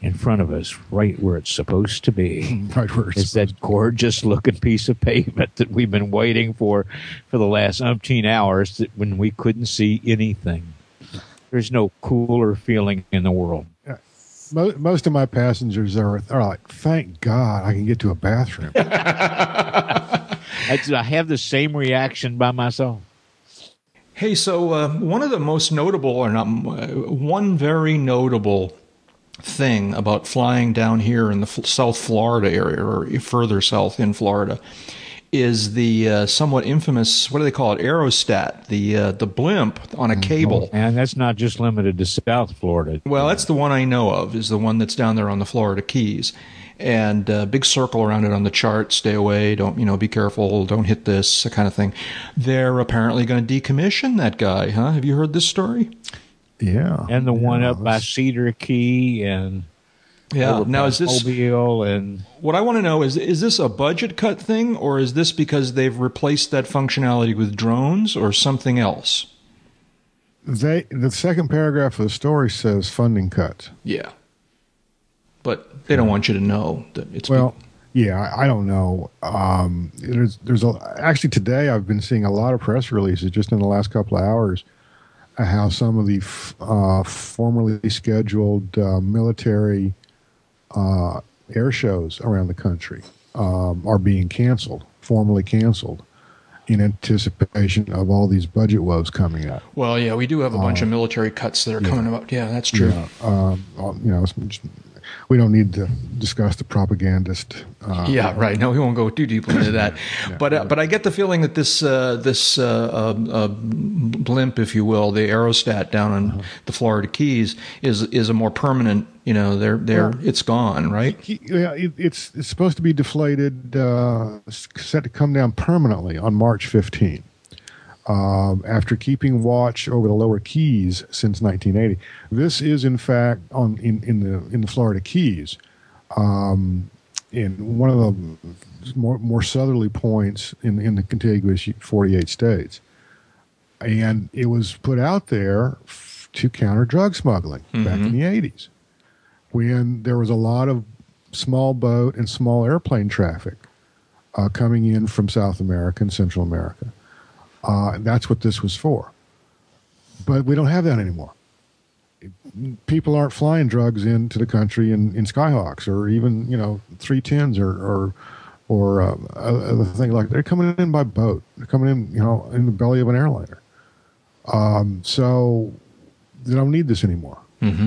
[SPEAKER 3] in front of us, right where it's supposed to be, right where is that gorgeous looking piece of pavement that we've been waiting for for the last umpteen hours. That when we couldn't see anything there's no cooler feeling in the world.
[SPEAKER 2] Most of my passengers are, are like, thank God I can get to a bathroom.
[SPEAKER 3] I have the same reaction by myself.
[SPEAKER 1] Hey, so uh, one of the most notable, or not, uh, one very notable thing about flying down here in the South Florida area, or further south in Florida, is the uh, somewhat infamous what do they call it? Aerostat the uh, the blimp on a mm-hmm. cable.
[SPEAKER 3] And that's not just limited to south florida.
[SPEAKER 1] Well that's the one i know of is the one that's down there on the florida keys. And a uh, big circle around it on the chart stay away don't you know be careful don't hit this kind of thing. They're apparently going to decommission that guy huh? Have you heard this story?
[SPEAKER 2] Yeah.
[SPEAKER 3] And the
[SPEAKER 2] yeah,
[SPEAKER 3] one up by cedar key and
[SPEAKER 1] yeah. Now is this
[SPEAKER 3] Mobile and
[SPEAKER 1] what I want to know is is this a budget cut thing or is this because they've replaced that functionality with drones or something else?
[SPEAKER 2] They the second paragraph of the story says funding cuts.
[SPEAKER 1] Yeah. But they don't want you to know that it's
[SPEAKER 2] well. Yeah, I, I don't know. Um, there's there's a, actually today I've been seeing a lot of press releases just in the last couple of hours uh, how some of the f- uh, formerly scheduled uh, military uh, air shows around the country um, are being canceled, formally canceled, in anticipation of all these budget woes coming up.
[SPEAKER 1] Well, yeah, we do have a bunch of military cuts that are coming up. Yeah, that's true.
[SPEAKER 2] Yeah, um, uh, you know, we don't need to discuss the propagandist. Uh,
[SPEAKER 1] Yeah, right. No, we won't go too deeply into that. but uh, but I get the feeling that this uh, this uh, uh, uh, blimp, if you will, the Aerostat down on
[SPEAKER 2] Uh-huh.
[SPEAKER 1] the Florida Keys, is is a more permanent. You know, they're they're
[SPEAKER 2] Well-
[SPEAKER 1] it's gone, right?
[SPEAKER 2] He, yeah, it, it's it's supposed to be deflated, uh, set to come down permanently on March 15. Um, after keeping watch over the lower Keys since 1980, this is in fact on in, in the in the Florida Keys, um, in one of the more more southerly points in in the contiguous 48 states, and it was put out there f- to counter drug smuggling back in the 80s when there was a lot of small boat and small airplane traffic uh, coming in from South America and Central America. Uh, that's what this was for. But we don't have that anymore. People aren't flying drugs into the country in, in Skyhawks or even you know 310s or or or uh, other things like that. They're coming in by boat. They're coming in you know in the belly of an airliner. Um, so they don't need this anymore.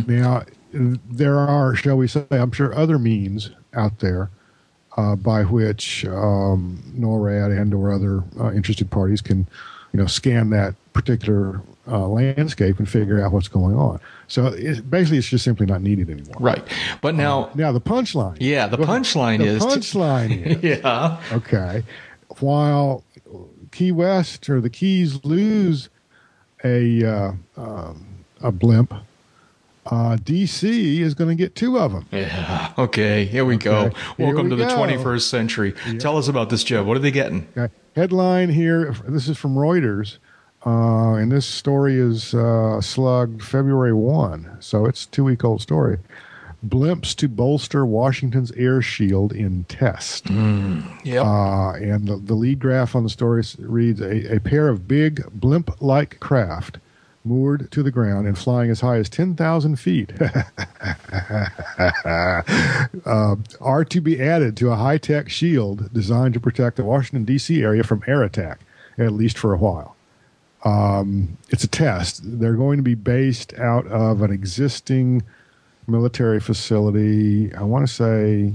[SPEAKER 2] Now, there are, shall we say, I'm sure other means out there uh, by which um, NORAD and or other uh, interested parties can, you know, scan that particular uh, landscape and figure out what's going on. So it, basically, it's just simply not needed anymore.
[SPEAKER 1] Right. But now,
[SPEAKER 2] Now the punchline.
[SPEAKER 1] yeah, the punchline
[SPEAKER 2] the
[SPEAKER 1] is the
[SPEAKER 2] punchline is
[SPEAKER 1] yeah.
[SPEAKER 2] okay. While Key West or the Keys lose a uh, um, a blimp, uh, DC is going to get two of them.
[SPEAKER 1] Yeah. Okay. Here we go.
[SPEAKER 2] Okay, here
[SPEAKER 1] Welcome
[SPEAKER 2] we
[SPEAKER 1] to the
[SPEAKER 2] go.
[SPEAKER 1] 21st century. Tell us about this, Jeb. What are they getting?
[SPEAKER 2] Okay. Headline here. This is from Reuters, uh, and this story is uh, slugged February one, so it's a two week old story. Blimps to bolster Washington's air shield in test.
[SPEAKER 1] Yep.
[SPEAKER 2] Uh, and the, the lead graph on the story reads a, a pair of big blimp like craft moored to the ground and flying as high as 10,000 feet uh, are to be added to a high tech shield designed to protect the Washington, D.C. area from air attack, at least for a while. Um, it's a test. They're going to be based out of an existing military facility. I want to say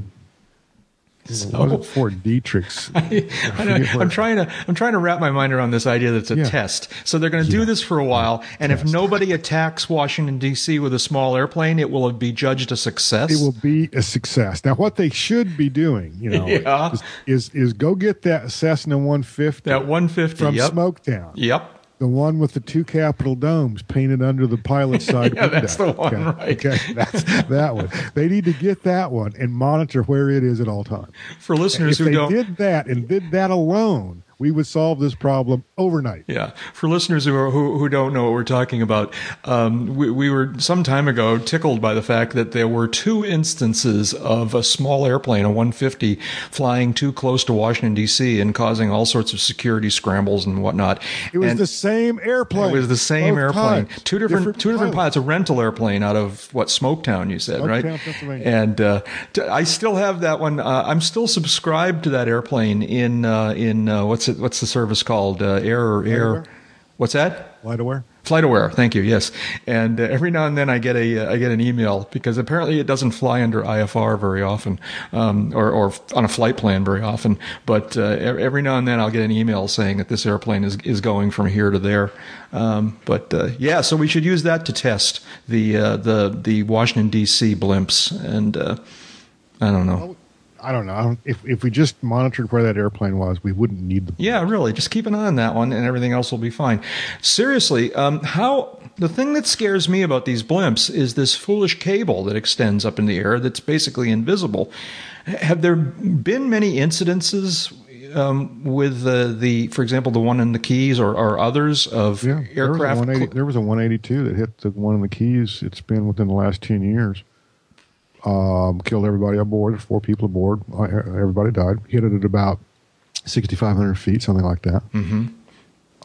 [SPEAKER 1] So-
[SPEAKER 2] was it Fort Detrick's?
[SPEAKER 1] I,
[SPEAKER 2] I
[SPEAKER 1] am trying to I'm trying to wrap my mind around this idea that it's a
[SPEAKER 2] Yeah.
[SPEAKER 1] test. So they're going to do this for a while, and if nobody attacks Washington D.C. with a small airplane, it will be judged a success.
[SPEAKER 2] it will be a success. Now, what they should be doing, you know,
[SPEAKER 1] Yeah.
[SPEAKER 2] is, is is go get that Cessna 150
[SPEAKER 1] that 150.
[SPEAKER 2] from
[SPEAKER 1] yep.
[SPEAKER 2] Smoketown,
[SPEAKER 1] Yep.
[SPEAKER 2] The one with the two capital domes painted under the pilot's side.
[SPEAKER 1] Yeah,
[SPEAKER 2] window.
[SPEAKER 1] that's the one,
[SPEAKER 2] Okay.
[SPEAKER 1] right.
[SPEAKER 2] Okay, that's that one. They need to get that one and monitor where it is at all times.
[SPEAKER 1] For listeners
[SPEAKER 2] If
[SPEAKER 1] who
[SPEAKER 2] they
[SPEAKER 1] don't
[SPEAKER 2] did that and did that alone, we would solve this problem overnight.
[SPEAKER 1] Yeah, for listeners who, are, who who don't know what we're talking about, um, we, we were some time ago tickled by the fact that there were two instances of a small airplane, a 150, flying too close to Washington D.C. and causing all sorts of security scrambles and whatnot.
[SPEAKER 2] It was
[SPEAKER 1] And
[SPEAKER 2] the same airplane.
[SPEAKER 1] It was the same airplane.
[SPEAKER 2] times.
[SPEAKER 1] Two different, two different pilots. A rental airplane out of what Smoketown, you said, right?
[SPEAKER 2] Pennsylvania.
[SPEAKER 1] And uh, t- I still have that one. Uh, I'm still subscribed to that airplane in uh, in uh, what's it? What's the service called? Uh, air or air? What's that?
[SPEAKER 2] FlightAware.
[SPEAKER 1] FlightAware, thank you. Yes, and uh, every now and then I get a uh, I get an email because apparently it doesn't fly under IFR very often, um, or or on a flight plan very often. But uh, every now and then I'll get an email saying that this airplane is is going from here to there. Um, but uh, yeah, so we should use that to test the uh, the the Washington D.C. blimps, and uh, I don't know.
[SPEAKER 2] I don't know. I don't, if if we just monitored where that airplane was, we wouldn't need the.
[SPEAKER 1] Yeah, really. Just keep an eye on that one, and everything else will be fine. Seriously, um, how the thing that scares me about these blimps is this foolish cable that extends up in the air that's basically invisible. Have there been many incidences um, with the, the, for example, the one in the Keys or, or others of
[SPEAKER 2] Yeah, there was, a
[SPEAKER 1] aircraft?
[SPEAKER 2] 180, there was a 182 that hit the one in the Keys. It's been within the last 10 years. Um, killed everybody aboard. Four people aboard. Uh, Everybody died. Hit it at about 6,500 feet, something like that. Mm-hmm.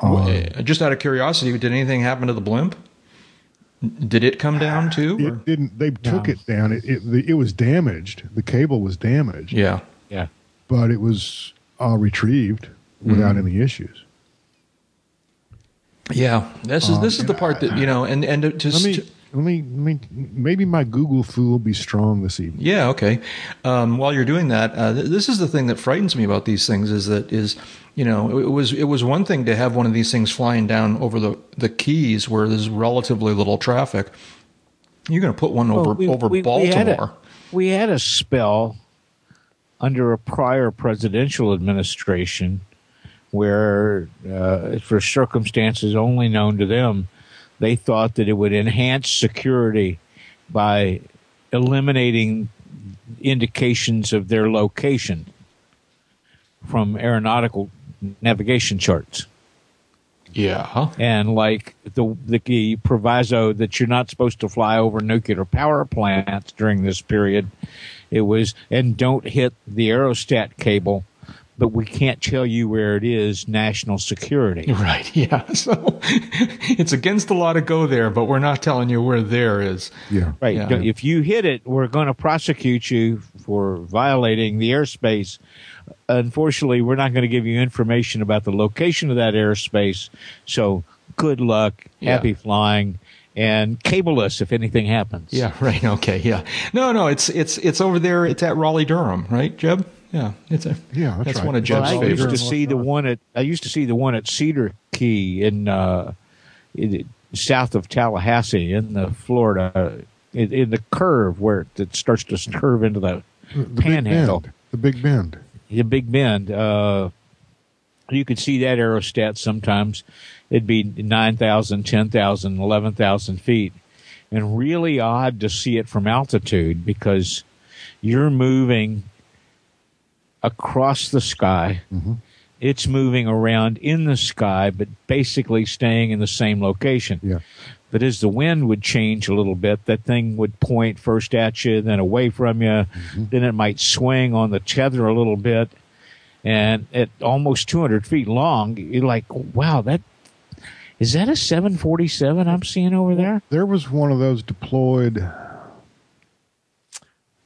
[SPEAKER 1] Uh, Just out of curiosity, did anything happen to the blimp? Did it come down too? or-
[SPEAKER 2] It didn't. They took
[SPEAKER 3] No.
[SPEAKER 2] it down. It, it the, it was damaged. The cable was damaged,
[SPEAKER 1] Yeah.
[SPEAKER 3] Yeah.
[SPEAKER 2] but it was uh, retrieved without any issues.
[SPEAKER 1] Yeah. This is this is the part that you know, and and to, to
[SPEAKER 2] Let me, let me, let me. Maybe my Google foo will be strong this evening.
[SPEAKER 1] Yeah, okay. Um, while you're doing that, uh, th- this is the thing that frightens me about these things is that is you know it was it was one thing to have one of these things flying down over the the Keys where there's relatively little traffic. You're going to put one over
[SPEAKER 3] we-
[SPEAKER 1] over
[SPEAKER 3] we- we
[SPEAKER 1] Baltimore.
[SPEAKER 3] had a- We had a spell under a prior presidential administration where, uh, for circumstances only known to them, they thought that it would enhance security by eliminating indications of their location from aeronautical navigation charts
[SPEAKER 1] yeah.
[SPEAKER 3] and like the the proviso that you're not supposed to fly over nuclear power plants during this period. It was and don't hit the aerostat cable, but we can't tell you where it is. National security.
[SPEAKER 1] Right. Yeah. So it's against the law to go there, but we're not telling you where there is.
[SPEAKER 2] Yeah.
[SPEAKER 3] Right.
[SPEAKER 1] Yeah.
[SPEAKER 3] If you hit it, we're going to prosecute you for violating the airspace. Unfortunately, we're not going to give you information about the location of that airspace. So good luck,
[SPEAKER 1] Yeah.
[SPEAKER 3] happy flying, and cable us if anything happens.
[SPEAKER 1] Yeah. Right. Okay. Yeah. No. No. It's it's it's over there. It's at Raleigh Durham, right, Jeb? Yeah. It's a
[SPEAKER 2] Yeah, that's right.
[SPEAKER 1] one of
[SPEAKER 2] Well,
[SPEAKER 1] Jeb's
[SPEAKER 3] I
[SPEAKER 2] Raleigh
[SPEAKER 3] used to see the one at I used to see the one at Cedar Key in uh, in, south of Tallahassee in the Florida in, in the curve where it starts to curve into the
[SPEAKER 2] The Big
[SPEAKER 3] panhandle.
[SPEAKER 2] Bend. The Big Bend.
[SPEAKER 3] the Big Bend. Uh, you could see that aerostat sometimes. It'd be 9,000, 10,000, 11,000 feet. And really odd to see it from altitude because you're moving across the sky. Mm-hmm. It's moving around in the sky, but basically staying in the same location.
[SPEAKER 2] Yeah.
[SPEAKER 3] But as the wind would change a little bit, that thing would point first at you, then away from you. Mm-hmm. Then it might swing on the tether a little bit. And at almost 200 feet long, you're like, wow, that is that a 747 I'm seeing over there?
[SPEAKER 2] There was one of those deployed.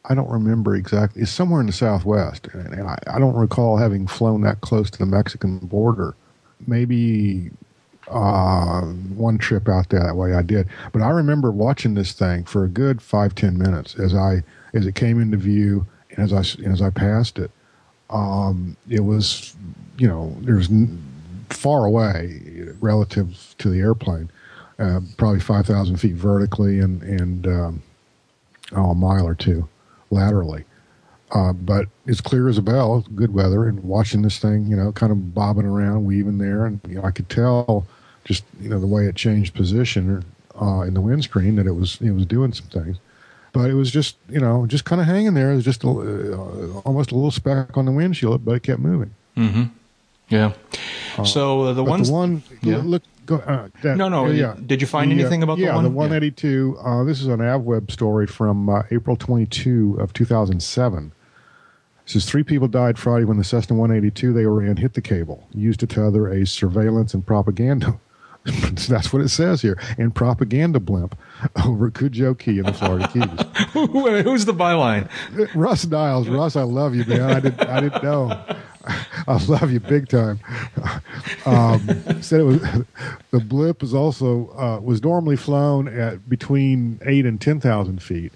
[SPEAKER 2] I don't remember exactly. It's somewhere in the southwest, and I, I don't recall having flown that close to the Mexican border. Maybe uh, one trip out that way I did, but I remember watching this thing for a good five ten minutes as I as it came into view and as I and as I passed it. Um, it was, you know, there's far away relative to the airplane, uh, probably 5,000 feet vertically and, and um, oh, a mile or two laterally. Uh, but it's clear as a bell, good weather, and watching this thing, you know, kind of bobbing around, weaving there, and you know, I could tell just you know the way it changed position uh, in the windscreen that it was it was doing some things. But it was just you know just kind of hanging there. It was just a, uh, almost a little speck on the windshield, but it kept moving.
[SPEAKER 1] Yeah. so uh, the ones
[SPEAKER 2] the one,
[SPEAKER 1] Yeah.
[SPEAKER 2] look, go, uh, that,
[SPEAKER 1] No, no,
[SPEAKER 2] yeah.
[SPEAKER 1] did you find
[SPEAKER 2] The, uh,
[SPEAKER 1] anything about the
[SPEAKER 2] yeah,
[SPEAKER 1] one?
[SPEAKER 2] the
[SPEAKER 1] Yeah.
[SPEAKER 2] 182. Uh, this is an AvWeb story from uh, April 22 of 2007. It says three people died Friday when the Cessna 182 they were in hit the cable, used to tether a surveillance and propaganda. That's what it says here. And propaganda blimp over Cudjoe Key in the Florida Keys.
[SPEAKER 1] Who's the byline?
[SPEAKER 2] Russ Niles, Russ, I love you, man. I didn't, I didn't know. I love you big time. Um, said it was the blip was also uh, was normally flown at between eight and ten thousand feet.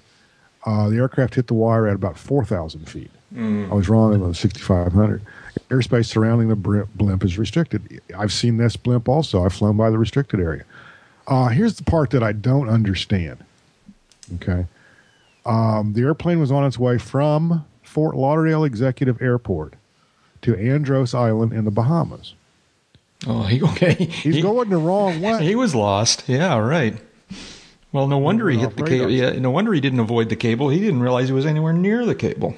[SPEAKER 2] Uh, the aircraft hit the wire at about four thousand feet. I was wrong. It was sixty five hundred. Airspace surrounding the blimp, blimp is restricted. I've seen this blimp also. I've flown by the restricted area. Uh, here's the part that I don't understand. Okay. Um, the airplane was on its way from Fort Lauderdale Executive Airport to Andros Island in the Bahamas.
[SPEAKER 1] Oh, he, okay.
[SPEAKER 2] He's
[SPEAKER 1] he,
[SPEAKER 2] going the wrong way.
[SPEAKER 1] He was lost. Yeah, right. Well, no wonder he hit the cable. Yeah, no wonder he didn't avoid the cable. He didn't realize he was anywhere near the cable.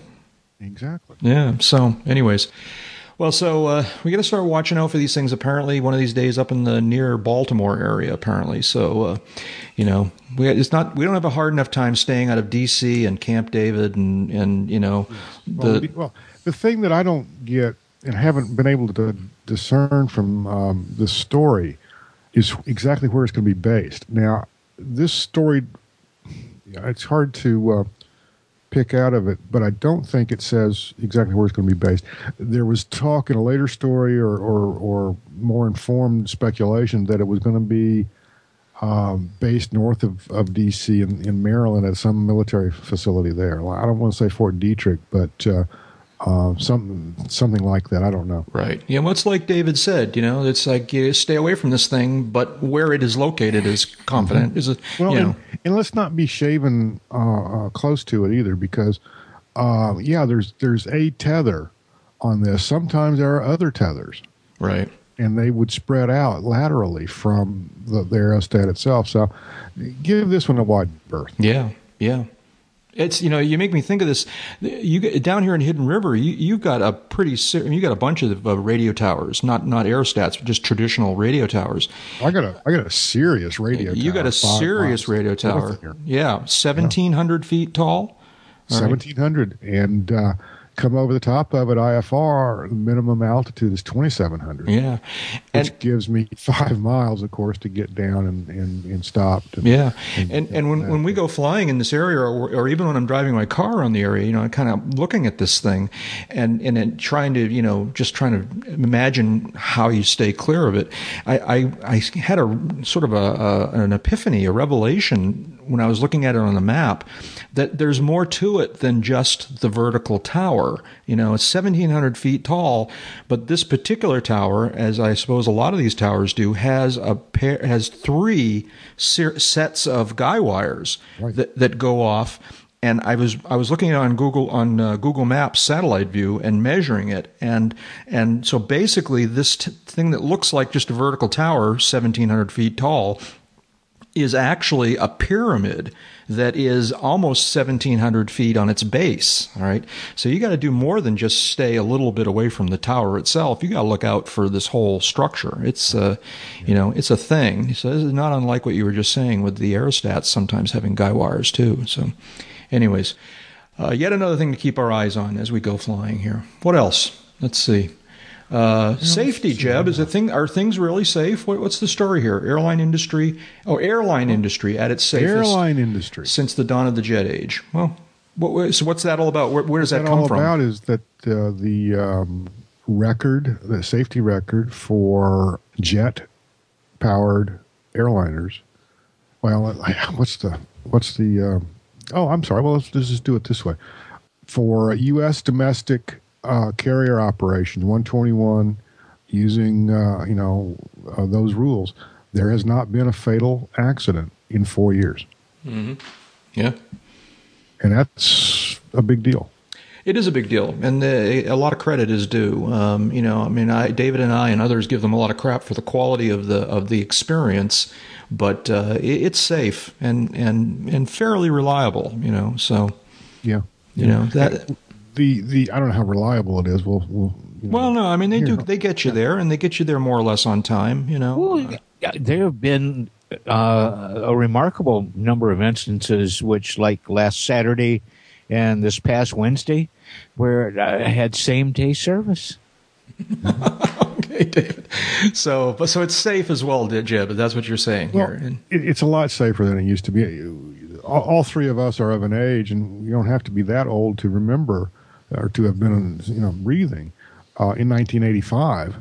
[SPEAKER 2] Exactly.
[SPEAKER 1] Yeah. So, anyways, Well, so uh, we got to start watching out for these things. Apparently, one of these days up in the near Baltimore area. Apparently, so uh, you know, we it's not we don't have a hard enough time staying out of D.C. and Camp David and and you know
[SPEAKER 2] Well,
[SPEAKER 1] the
[SPEAKER 2] the, well, the thing that I don't get and haven't been able to discern from um, the story is exactly where it's going to be based. Now, this story, it's hard to uh, pick out of it, but I don't think it says exactly where it's going to be based. There was talk in a later story or, or, or more informed speculation that it was going to be um, based north of, of D.C. In, in Maryland at some military facility there. I don't want to say Fort Detrick, but uh, uh, something something like that. I don't know.
[SPEAKER 1] Right. Yeah. Well, it's like David said. You know, it's like you stay away from this thing, but where it is located is confident. Is it?
[SPEAKER 2] Well,
[SPEAKER 1] you know,
[SPEAKER 2] and, and let's not be shaven uh, uh, close to it either, because uh, yeah, there's there's a tether on this. Sometimes there are other tethers,
[SPEAKER 1] right.
[SPEAKER 2] and they would spread out laterally from the, the aerostat itself. So, give this one a wide berth.
[SPEAKER 1] Yeah. Yeah. It's you know you make me think of this. You get- down here in Hidden River, you you've got a pretty ser- you got a bunch of uh, radio towers, not not aerostats, but just traditional radio towers.
[SPEAKER 2] I got a I got a serious radio.
[SPEAKER 1] you got a serious
[SPEAKER 2] miles
[SPEAKER 1] radio tower, yeah, seventeen hundred feet tall. All right.
[SPEAKER 2] seventeen hundred, and uh, come over the top of it. IFR the minimum altitude is twenty seven hundred.
[SPEAKER 1] Yeah,
[SPEAKER 2] which gives me five miles, of course, to get down and, and, and stop. And,
[SPEAKER 1] Yeah, and and when, when we go flying in this area, or, or even when I'm driving my car on the area, you know, I'm kind of looking at this thing, and and then trying to, you know, just trying to imagine how you stay clear of it. I I, I had a sort of a, a an epiphany, a revelation when I was looking at it on the map, that there's more to it than just the vertical tower. You know, it's 1,700 feet tall, but this particular tower, as I suppose a lot of these towers do, has a pair has three ser- sets of guy wires
[SPEAKER 2] Right.
[SPEAKER 1] that that go off. And I was I was looking on Google on uh, Google Maps satellite view and measuring it, and and so basically this t- thing that looks like just a vertical tower, 1,700 feet tall, is actually a pyramid that is almost 1700 feet on its base all right? So you got to do more than just stay a little bit away from the tower itself. You got to look out for this whole structure. It's uh, you know it's a thing. So this is not unlike what you were just saying with the aerostats sometimes having guy wires too so. Anyways uh, yet another thing to keep our eyes on as we go flying here. What else? Let's see uh, safety, Jeb, is a thing. Are things really safe? What, what's the story here? Airline industry, oh, airline industry at its safest
[SPEAKER 2] airline industry.
[SPEAKER 1] since the dawn of the jet age. Well, what, so what's that all about? Where, where does that
[SPEAKER 2] What
[SPEAKER 1] come
[SPEAKER 2] all
[SPEAKER 1] from?
[SPEAKER 2] about is that uh, the um, record, the safety record for jet powered airliners. Well, what's the what's the? Um, oh, I'm sorry. Well, let's, let's just do it this way. For U.S. domestic uh, carrier operations, 121, using uh, you know uh, those rules, there has not been a fatal accident in four years,
[SPEAKER 1] Yeah,
[SPEAKER 2] and that's a big deal.
[SPEAKER 1] it is a big deal, and the, a lot of credit is due. Um, you know, I mean, I, David and I and others give them a lot of crap for the quality of the of the experience, but uh, it, it's safe and and and fairly reliable. You know, so
[SPEAKER 2] Yeah.
[SPEAKER 1] you know that.
[SPEAKER 2] The the I don't know how reliable it is. We'll we'll. You know,
[SPEAKER 1] Well, no, I mean they do.
[SPEAKER 2] Here.
[SPEAKER 1] They get you there, and they get you there more or less on time. You know.
[SPEAKER 3] Well, yeah, there have been uh, a remarkable number of instances, which, like last Saturday and this past Wednesday, where I had same day service.
[SPEAKER 1] okay, David. So, but so it's safe as well, Jeb. That's what you're saying
[SPEAKER 2] well,
[SPEAKER 1] here. And-
[SPEAKER 2] it, it's a lot safer than it used to be. All, all three of us are of an age, and you don't have to be that old to remember or to have been, you know, breathing uh, in 1985.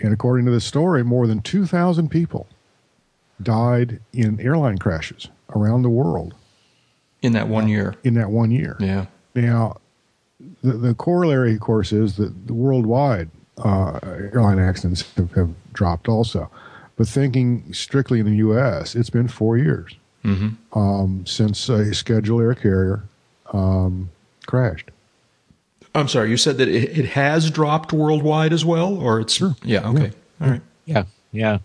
[SPEAKER 2] And according to this story, more than 2,000 people died in airline crashes around the world
[SPEAKER 1] in that one year.
[SPEAKER 2] in that one year.
[SPEAKER 1] Yeah.
[SPEAKER 2] Now, the, the corollary, of course, is that the worldwide uh, airline accidents have, have dropped also. But thinking strictly in the U.S., it's been four years um, since a scheduled air carrier um, crashed.
[SPEAKER 1] I'm sorry. You said that it, it has dropped worldwide as well, or it's
[SPEAKER 2] Sure.
[SPEAKER 1] Yeah. Okay. All right.
[SPEAKER 3] Yeah, yeah.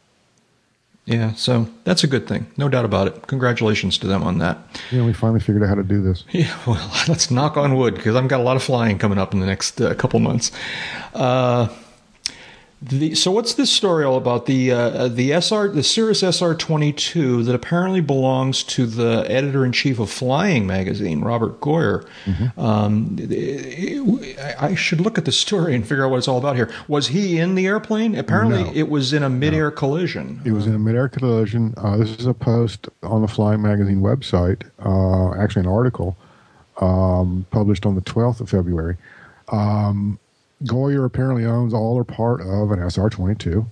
[SPEAKER 1] Yeah, so that's a good thing, no doubt about it. Congratulations to them on that.
[SPEAKER 2] Yeah, we finally figured out how to do this.
[SPEAKER 1] Yeah, well, let's knock on wood because I've got a lot of flying coming up in the next uh, couple months. Uh, the, so what's this story all about? The uh, the SR the Cirrus SR twenty two that apparently belongs to the editor in chief of Flying magazine, Robert Goyer. Mm-hmm. Um, I should look at the story and figure out what it's all about here. Was he in the airplane? Apparently,
[SPEAKER 2] No.
[SPEAKER 1] it was in a midair
[SPEAKER 2] No.
[SPEAKER 1] collision.
[SPEAKER 2] It was in a midair collision. Uh, this is a post on the Flying Magazine website, uh, actually an article um, published on the 12th of February. Um, Goyer apparently owns all or part of an SR-22.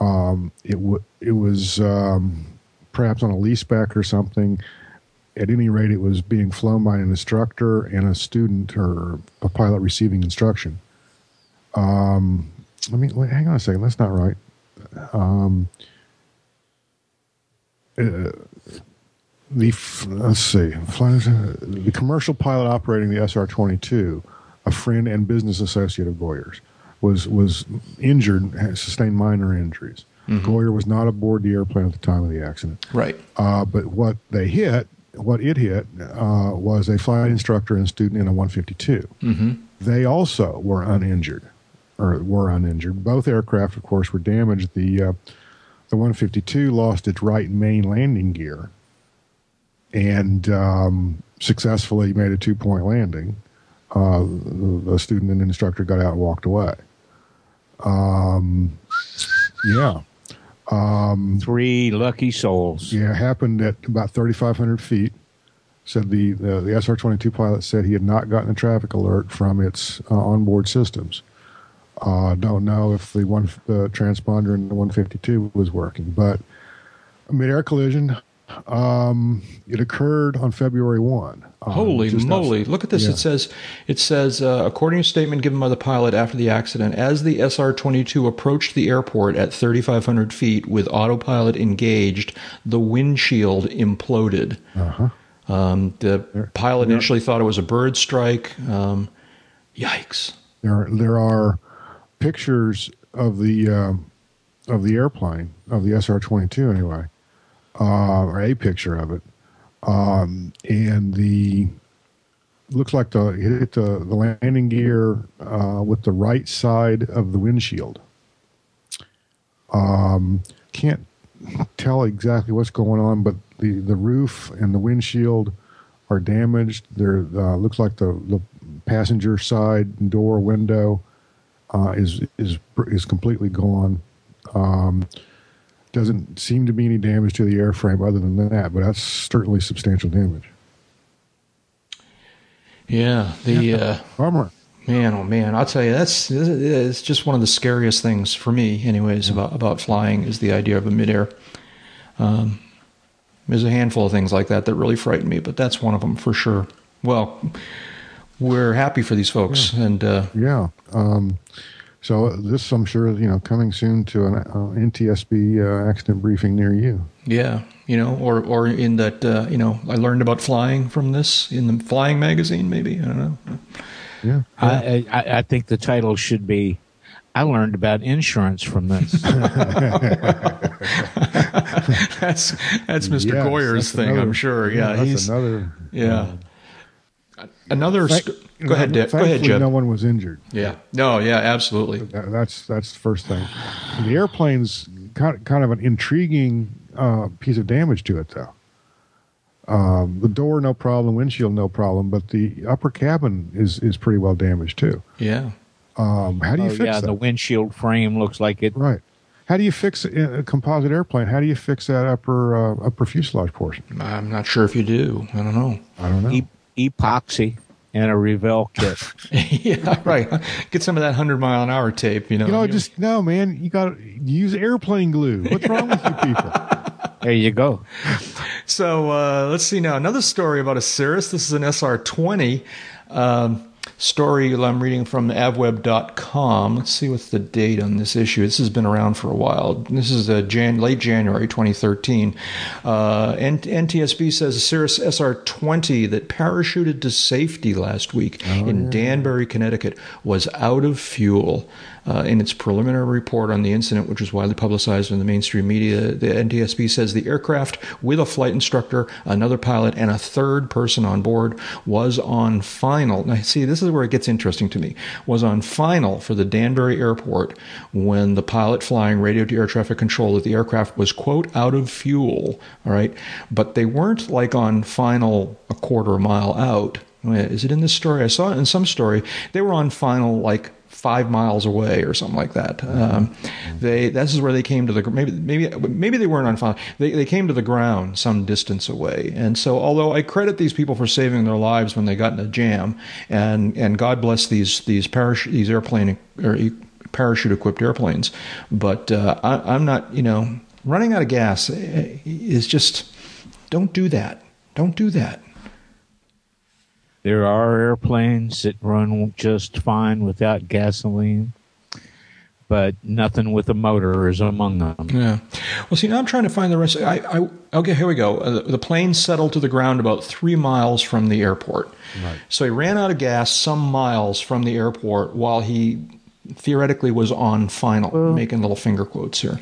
[SPEAKER 2] Um, it, w- it was um, perhaps on a leaseback or something. At any rate, it was being flown by an instructor and a student or a pilot receiving instruction. Um, let me wait, hang on a second. That's not right. Um, uh, the let's see, uh, the commercial pilot operating the SR-22, a friend and business associate of Goyer's, was was injured, sustained minor injuries. Goyer was not aboard the airplane at the time of the accident.
[SPEAKER 1] Right.
[SPEAKER 2] Uh, but what they hit, what it hit, uh, was a flight instructor and student in a 152.
[SPEAKER 1] Mm-hmm.
[SPEAKER 2] They also were uninjured, or were uninjured. Both aircraft, of course, were damaged. The uh, the 152 lost its right main landing gear, and um, successfully made a two point landing. Uh, the, student and instructor got out and walked away. Um, yeah.
[SPEAKER 3] Um, Three lucky souls.
[SPEAKER 2] Yeah, happened at about 3,500 feet. Said the, the, the SR 22 pilot said he had not gotten a traffic alert from its uh, onboard systems. Uh, don't know if the one the transponder in the 152 was working, but a mid-air collision. Um, it occurred on February 1. Um,
[SPEAKER 1] Holy moly!
[SPEAKER 2] outside-
[SPEAKER 1] Look at this.
[SPEAKER 2] Yeah.
[SPEAKER 1] It says, it says, uh, according to a statement given by the pilot after the accident, as the SR-22 approached the airport at 3,500 feet with autopilot engaged, the windshield imploded.
[SPEAKER 2] Uh-huh.
[SPEAKER 1] Um, the pilot initially thought it was a bird strike. Um, yikes!
[SPEAKER 2] There, there are pictures of the um, of the airplane of the SR twenty two anyway, uh, or a picture of it, um, and the looks like the it hit the, the landing gear uh, with the right side of the windshield. Um, can't tell exactly what's going on, but the, the roof and the windshield are damaged. There uh, looks like the, the passenger side door window uh, is is is completely gone. Um, doesn't seem to be any damage to the airframe other than that, but that's certainly substantial damage.
[SPEAKER 1] Yeah, the uh,
[SPEAKER 2] Bummer.
[SPEAKER 1] man, oh man, I'll tell you, that's it's just one of the scariest things for me, anyways, about about flying is the idea of a midair. Um, there's a handful of things like that that really frighten me, but that's one of them for sure. Well, we're happy for these folks, and uh,
[SPEAKER 2] Yeah. Um, so this, I'm sure, you know, coming soon to an uh, NTSB uh, accident briefing near you.
[SPEAKER 1] yeah, you know, or or in that, uh, you know, I learned about flying from this in the flying magazine, maybe I don't know.
[SPEAKER 2] Yeah.
[SPEAKER 3] I, I, I think the title should be I learned about insurance from this.
[SPEAKER 1] that's that's Mr.
[SPEAKER 2] Yes,
[SPEAKER 1] Goyer's
[SPEAKER 2] that's
[SPEAKER 1] thing,
[SPEAKER 2] another-
[SPEAKER 1] I'm sure. Yeah,
[SPEAKER 2] that's
[SPEAKER 1] he's
[SPEAKER 2] another.
[SPEAKER 1] yeah. Another.
[SPEAKER 2] Thank-
[SPEAKER 1] st- go ahead, Dick. Go ahead,
[SPEAKER 2] thankfully
[SPEAKER 1] Jeb.
[SPEAKER 2] No one was injured.
[SPEAKER 1] Yeah. No. Yeah. Absolutely.
[SPEAKER 2] That, that's that's the first thing. The airplane's kind of, kind of an intriguing uh, piece of damage to it, though. Um, the door, no problem. Windshield, no problem. But the upper cabin is is pretty well damaged too.
[SPEAKER 1] Yeah.
[SPEAKER 2] Um, how do you
[SPEAKER 3] oh,
[SPEAKER 2] fix
[SPEAKER 3] yeah,
[SPEAKER 2] that?
[SPEAKER 3] the windshield frame looks like it.
[SPEAKER 2] right. How do you fix a a composite airplane? How do you fix that upper uh, upper fuselage portion?
[SPEAKER 1] I'm not sure if you do. I don't know.
[SPEAKER 2] I don't know.
[SPEAKER 3] E- epoxy and a Revell kit.
[SPEAKER 1] yeah. Right. Get some of that hundred mile an hour tape. You know.
[SPEAKER 2] you know, just no, man. You got to use airplane glue. What's wrong with you people?
[SPEAKER 3] there you go.
[SPEAKER 1] So uh, let's see now. Another story about a Cirrus. This is an SR20 um, story I'm reading from avweb.com. Let's see what's the date on this issue. This has been around for a while. This is uh, Jan- late January 2013. Uh, N- NTSB says a Cirrus SR20 that parachuted to safety last week in Danbury, Connecticut, was out of fuel. Uh, in its preliminary report on the incident, which was widely publicized in the mainstream media, the NTSB says the aircraft, with a flight instructor, another pilot, and a third person on board, was on final. Now, see, this is where it gets interesting to me. Was on final for the Danbury Airport when the pilot flying radioed to air traffic control that the aircraft was quote out of fuel. All right, but they weren't like on final a quarter mile out. Is it in this story? I saw it in some story. They were on final like five miles away or something like that. Um, they this is where they came to the maybe maybe maybe they weren't on final. They they came to the ground some distance away. And so although I credit these people for saving their lives when they got in a jam, and and God bless these these parachute these airplane or parachute equipped airplanes, but uh, I, I'm not you know running out of gas is just don't do that. Don't do that.
[SPEAKER 3] There are airplanes that run just fine without gasoline, but nothing with a motor is among them.
[SPEAKER 1] Yeah. Well, see, now I'm trying to find the rest. I, I okay, here we go. Uh, the plane settled to the ground about three miles from the airport. Right. So he ran out of gas some miles from the airport while he theoretically was on final, well, making little finger quotes here.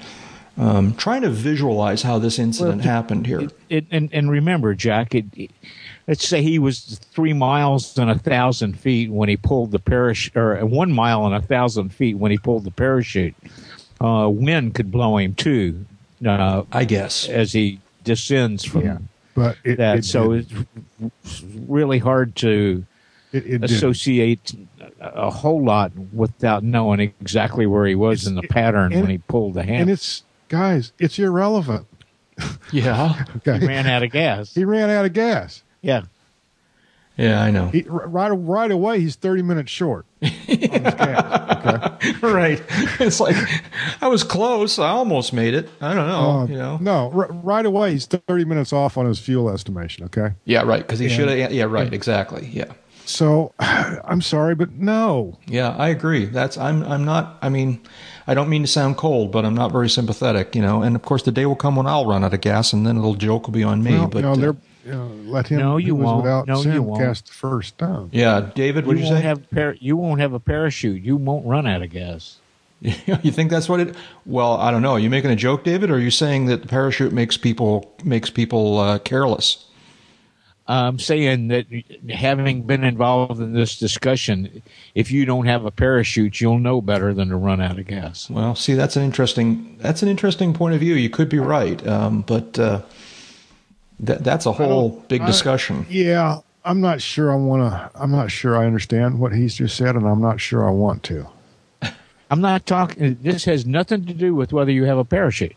[SPEAKER 1] Um, trying to visualize how this incident well, happened here.
[SPEAKER 3] It, it, and, and remember, Jack, it, let's say he was three miles and a thousand feet when he pulled the parachute, or one mile and a thousand feet when he pulled the parachute. Uh, wind could blow him too. Uh,
[SPEAKER 1] I guess
[SPEAKER 3] as he descends from yeah,
[SPEAKER 2] but it,
[SPEAKER 3] that.
[SPEAKER 2] It
[SPEAKER 3] so it's really hard to associate a whole lot without knowing exactly where he was it's, in the pattern when he pulled the hand.
[SPEAKER 2] And it's guys, it's irrelevant.
[SPEAKER 1] Yeah.
[SPEAKER 3] okay. He ran out of gas.
[SPEAKER 2] He ran out of gas.
[SPEAKER 3] Yeah.
[SPEAKER 1] Yeah, I know.
[SPEAKER 2] He, right, right away, he's thirty minutes short.
[SPEAKER 1] yeah. okay. Right. It's like I was close. I almost made it. I don't know. Uh, you know.
[SPEAKER 2] No, r- right away, he's thirty minutes off on his fuel estimation. Okay.
[SPEAKER 1] Yeah. Right. Because he should have. Yeah. Right. Exactly. Yeah.
[SPEAKER 2] So, I'm sorry, but no.
[SPEAKER 1] Yeah, I agree. That's I'm I'm not. I mean, I don't mean to sound cold, but I'm not very sympathetic. You know. And of course, the day will come when I'll run out of gas, and then it'll joke will be on me.
[SPEAKER 2] Well,
[SPEAKER 1] but
[SPEAKER 2] no, they're you know, let him.
[SPEAKER 3] No, you won't.
[SPEAKER 2] Without
[SPEAKER 3] no,
[SPEAKER 2] sin,
[SPEAKER 3] you won't.
[SPEAKER 2] Cast the first stone.
[SPEAKER 1] Yeah, David. What
[SPEAKER 3] you you
[SPEAKER 1] say?
[SPEAKER 3] Have par- you won't have a parachute. You won't run out of gas.
[SPEAKER 1] you think that's what it? Well, I don't know. Are you making a joke, David, or are you saying that the parachute makes people makes people uh, careless?
[SPEAKER 3] I'm saying that having been involved in this discussion, if you don't have a parachute, you'll know better than to run out of gas.
[SPEAKER 1] Well, see, that's an interesting that's an interesting point of view. You could be right, um, but uh, that, that's a whole big discussion.
[SPEAKER 2] I, yeah, I'm not sure I want to. I'm not sure I understand what he's just said, and I'm not sure I want to.
[SPEAKER 3] I'm not talking. This has nothing to do with whether you have a parachute.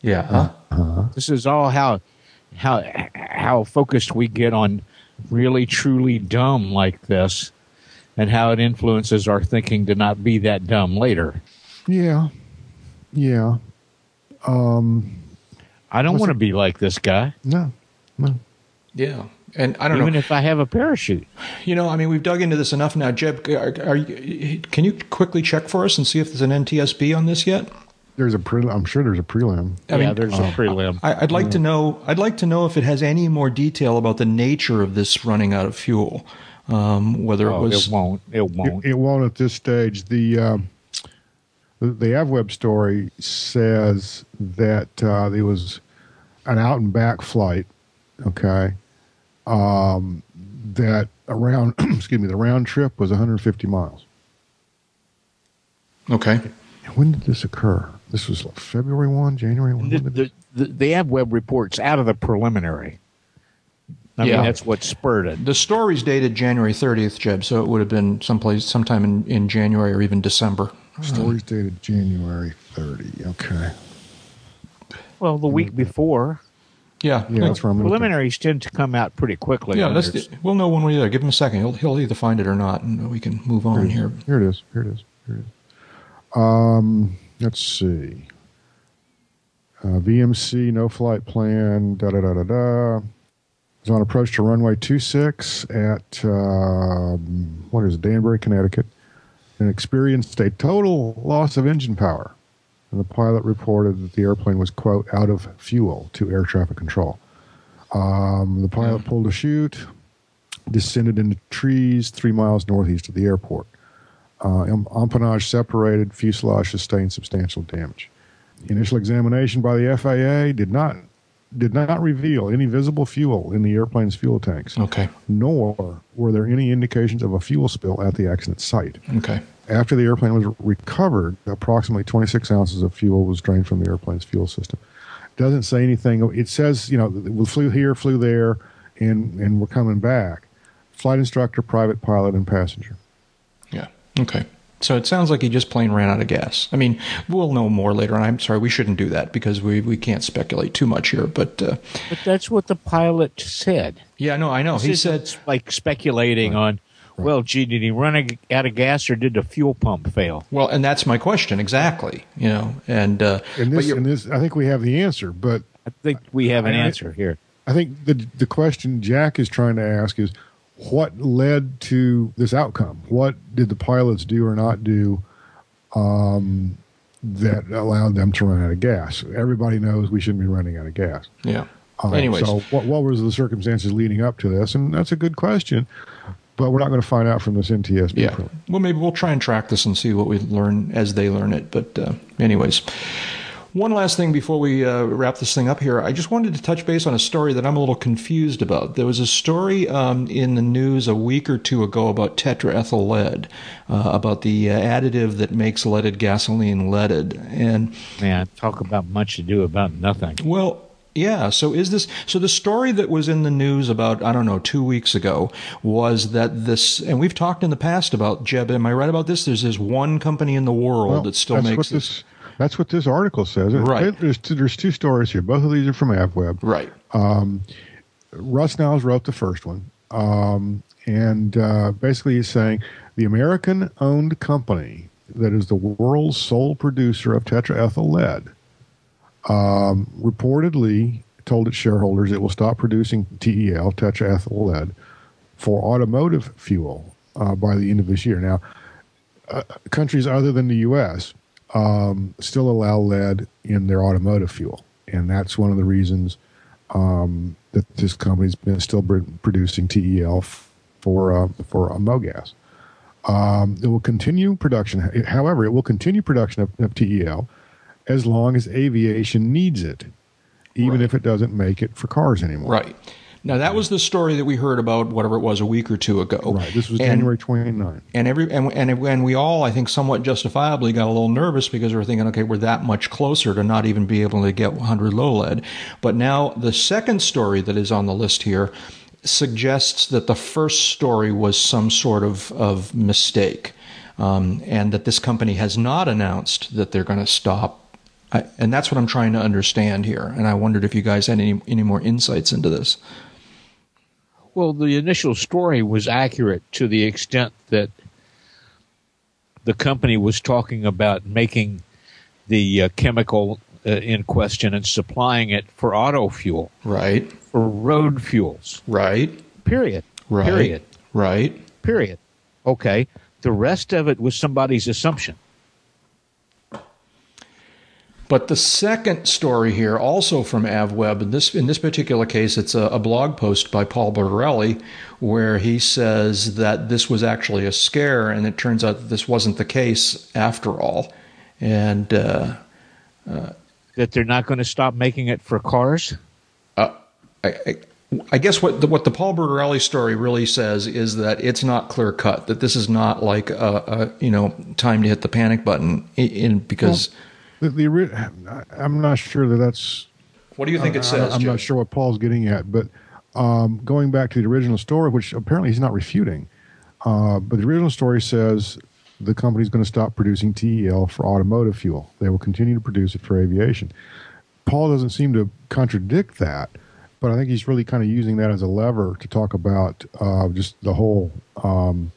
[SPEAKER 1] Yeah. Huh?
[SPEAKER 3] Uh-huh. This is all how how how focused we get on really truly dumb like this, and how it influences our thinking to not be that dumb later.
[SPEAKER 2] Yeah. Yeah. Um
[SPEAKER 3] I don't want to be like this guy.
[SPEAKER 2] No, no.
[SPEAKER 1] Yeah, and I don't
[SPEAKER 3] even
[SPEAKER 1] know.
[SPEAKER 3] if I have a parachute.
[SPEAKER 1] You know, I mean, we've dug into this enough now. Jeb, are, are you, can you quickly check for us and see if there's an NTSB on this yet?
[SPEAKER 2] There's a pre. I'm sure there's a prelim.
[SPEAKER 3] I yeah, mean, there's uh, a prelim.
[SPEAKER 1] I, would like yeah. to know. I'd like to know if it has any more detail about the nature of this running out of fuel. Um, whether
[SPEAKER 3] oh,
[SPEAKER 1] it was,
[SPEAKER 3] it won't. It won't.
[SPEAKER 2] It, it won't at this stage. The the, the AvWeb story says that uh, there was an out and back flight, okay, um, that around, excuse me, the round trip was 150 miles.
[SPEAKER 1] Okay.
[SPEAKER 2] When did this occur? This was like February 1, January 1?
[SPEAKER 3] The, the, the, the AvWeb reports out of the preliminary. I yeah. mean, that's what spurred it.
[SPEAKER 1] The story's dated January 30th, Jeb, so it would have been someplace, sometime in, in January or even December.
[SPEAKER 2] Story's dated January 30. Okay.
[SPEAKER 3] Well, the week before.
[SPEAKER 1] Yeah,
[SPEAKER 2] yeah, that's where I'm
[SPEAKER 3] preliminaries tend to come out pretty quickly.
[SPEAKER 1] Yeah, let's, we'll know when we're there. Give him a second. He'll he'll either find it or not, and we can move on
[SPEAKER 2] here.
[SPEAKER 1] Here,
[SPEAKER 2] it is. Here it is. Here it is. Um, let's see. Uh, VMC no flight plan. Da da da da da. Is on approach to runway 26 at uh, what is it, Danbury, Connecticut, and experienced a total loss of engine power and the pilot reported that the airplane was, quote, out of fuel to air traffic control. Um, the pilot pulled a chute, descended into trees three miles northeast of the airport. Uh, empennage separated, fuselage sustained substantial damage. Initial examination by the FAA did not did not reveal any visible fuel in the airplane's fuel tanks.
[SPEAKER 1] Okay.
[SPEAKER 2] Nor were there any indications of a fuel spill at the accident site.
[SPEAKER 1] Okay.
[SPEAKER 2] After the airplane was recovered, approximately 26 ounces of fuel was drained from the airplane's fuel system. It doesn't say anything. It says, you know, we flew here, flew there, and, and we're coming back. Flight instructor, private pilot, and passenger.
[SPEAKER 1] Yeah. Okay. So it sounds like he just plain ran out of gas. I mean, we'll know more later on. I'm sorry, we shouldn't do that because we, we can't speculate too much here. But uh,
[SPEAKER 3] but that's what the pilot said.
[SPEAKER 1] Yeah, no, I know.
[SPEAKER 3] This
[SPEAKER 1] he
[SPEAKER 3] said like speculating
[SPEAKER 2] right.
[SPEAKER 3] on. Right. Well, gee, did he run out of gas or did the fuel pump fail?
[SPEAKER 1] Well, and that's my question exactly. You know, and uh,
[SPEAKER 2] in this, in this, I think we have the answer, but
[SPEAKER 3] I think we have an I, answer here.
[SPEAKER 2] I think the the question Jack is trying to ask is what led to this outcome? What did the pilots do or not do um, that allowed them to run out of gas? Everybody knows we shouldn't be running out of gas.
[SPEAKER 1] Yeah. Uh, Anyways,
[SPEAKER 2] so what, what was the circumstances leading up to this? And that's a good question, but we're not going to find out from this NTSB.
[SPEAKER 1] Yeah. Well, maybe we'll try and track this and see what we learn as they learn it. But uh, anyways. One last thing before we uh, wrap this thing up here. I just wanted to touch base on a story that I'm a little confused about. There was a story um, in the news a week or two ago about tetraethyl lead, uh, about the uh, additive that makes leaded gasoline leaded. And
[SPEAKER 3] man, talk about much to do about nothing.
[SPEAKER 1] Well, yeah. So is this so? The story that was in the news about I don't know two weeks ago was that this, and we've talked in the past about Jeb. Am I right about this? There's this one company in the world
[SPEAKER 2] well,
[SPEAKER 1] that still makes
[SPEAKER 2] this. this that's what this article says.
[SPEAKER 1] Right.
[SPEAKER 2] There's two, there's two stories here. Both of these are from AvWeb.
[SPEAKER 1] Right.
[SPEAKER 2] Um, Russ Niles wrote the first one, um, and uh, basically he's saying the American-owned company that is the world's sole producer of tetraethyl lead um, reportedly told its shareholders it will stop producing TEL, tetraethyl lead, for automotive fuel uh, by the end of this year. Now, uh, countries other than the U.S um, still allow lead in their automotive fuel, and that's one of the reasons um, that this company's been still producing TEL for uh, for uh, MoGas. Um, it will continue production, however, it will continue production of, of TEL as long as aviation needs it, even right. if it doesn't make it for cars anymore.
[SPEAKER 1] Right. Now that was the story that we heard about whatever it was a week or two ago.
[SPEAKER 2] Right. This was and, January 29.
[SPEAKER 1] And every and, and and we all I think somewhat justifiably got a little nervous because we are thinking okay, we're that much closer to not even be able to get 100 low lead. But now the second story that is on the list here suggests that the first story was some sort of of mistake. Um, and that this company has not announced that they're going to stop I, and that's what I'm trying to understand here. And I wondered if you guys had any any more insights into this.
[SPEAKER 3] Well, the initial story was accurate to the extent that the company was talking about making the uh, chemical uh, in question and supplying it for auto fuel.
[SPEAKER 1] Right.
[SPEAKER 3] For road fuels.
[SPEAKER 1] Right.
[SPEAKER 3] Period.
[SPEAKER 1] Right.
[SPEAKER 3] Period.
[SPEAKER 1] Right.
[SPEAKER 3] Period. Okay. The rest of it was somebody's assumption.
[SPEAKER 1] But the second story here, also from AvWeb, in this in this particular case, it's a, a, blog post by Paul Bertorelli, where he says that this was actually a scare, and it turns out that this wasn't the case after all, and uh,
[SPEAKER 3] uh, that they're not going to stop making it for cars.
[SPEAKER 1] Uh, I, I, I guess what the, what the Paul Bertorelli story really says is that it's not clear cut. That this is not like a, a you know time to hit the panic button in, in because. Well,
[SPEAKER 2] the, the I'm not sure that that's.
[SPEAKER 1] What do you think it says?
[SPEAKER 2] I, am not sure what Paul's getting at, but um, going back to the original story, which apparently he's not refuting, uh, but the original story says the company's going to stop producing TEL for automotive fuel. They will continue to produce it for aviation. Paul doesn't seem to contradict that, but I think he's really kind of using that as a lever to talk about uh, just the whole um,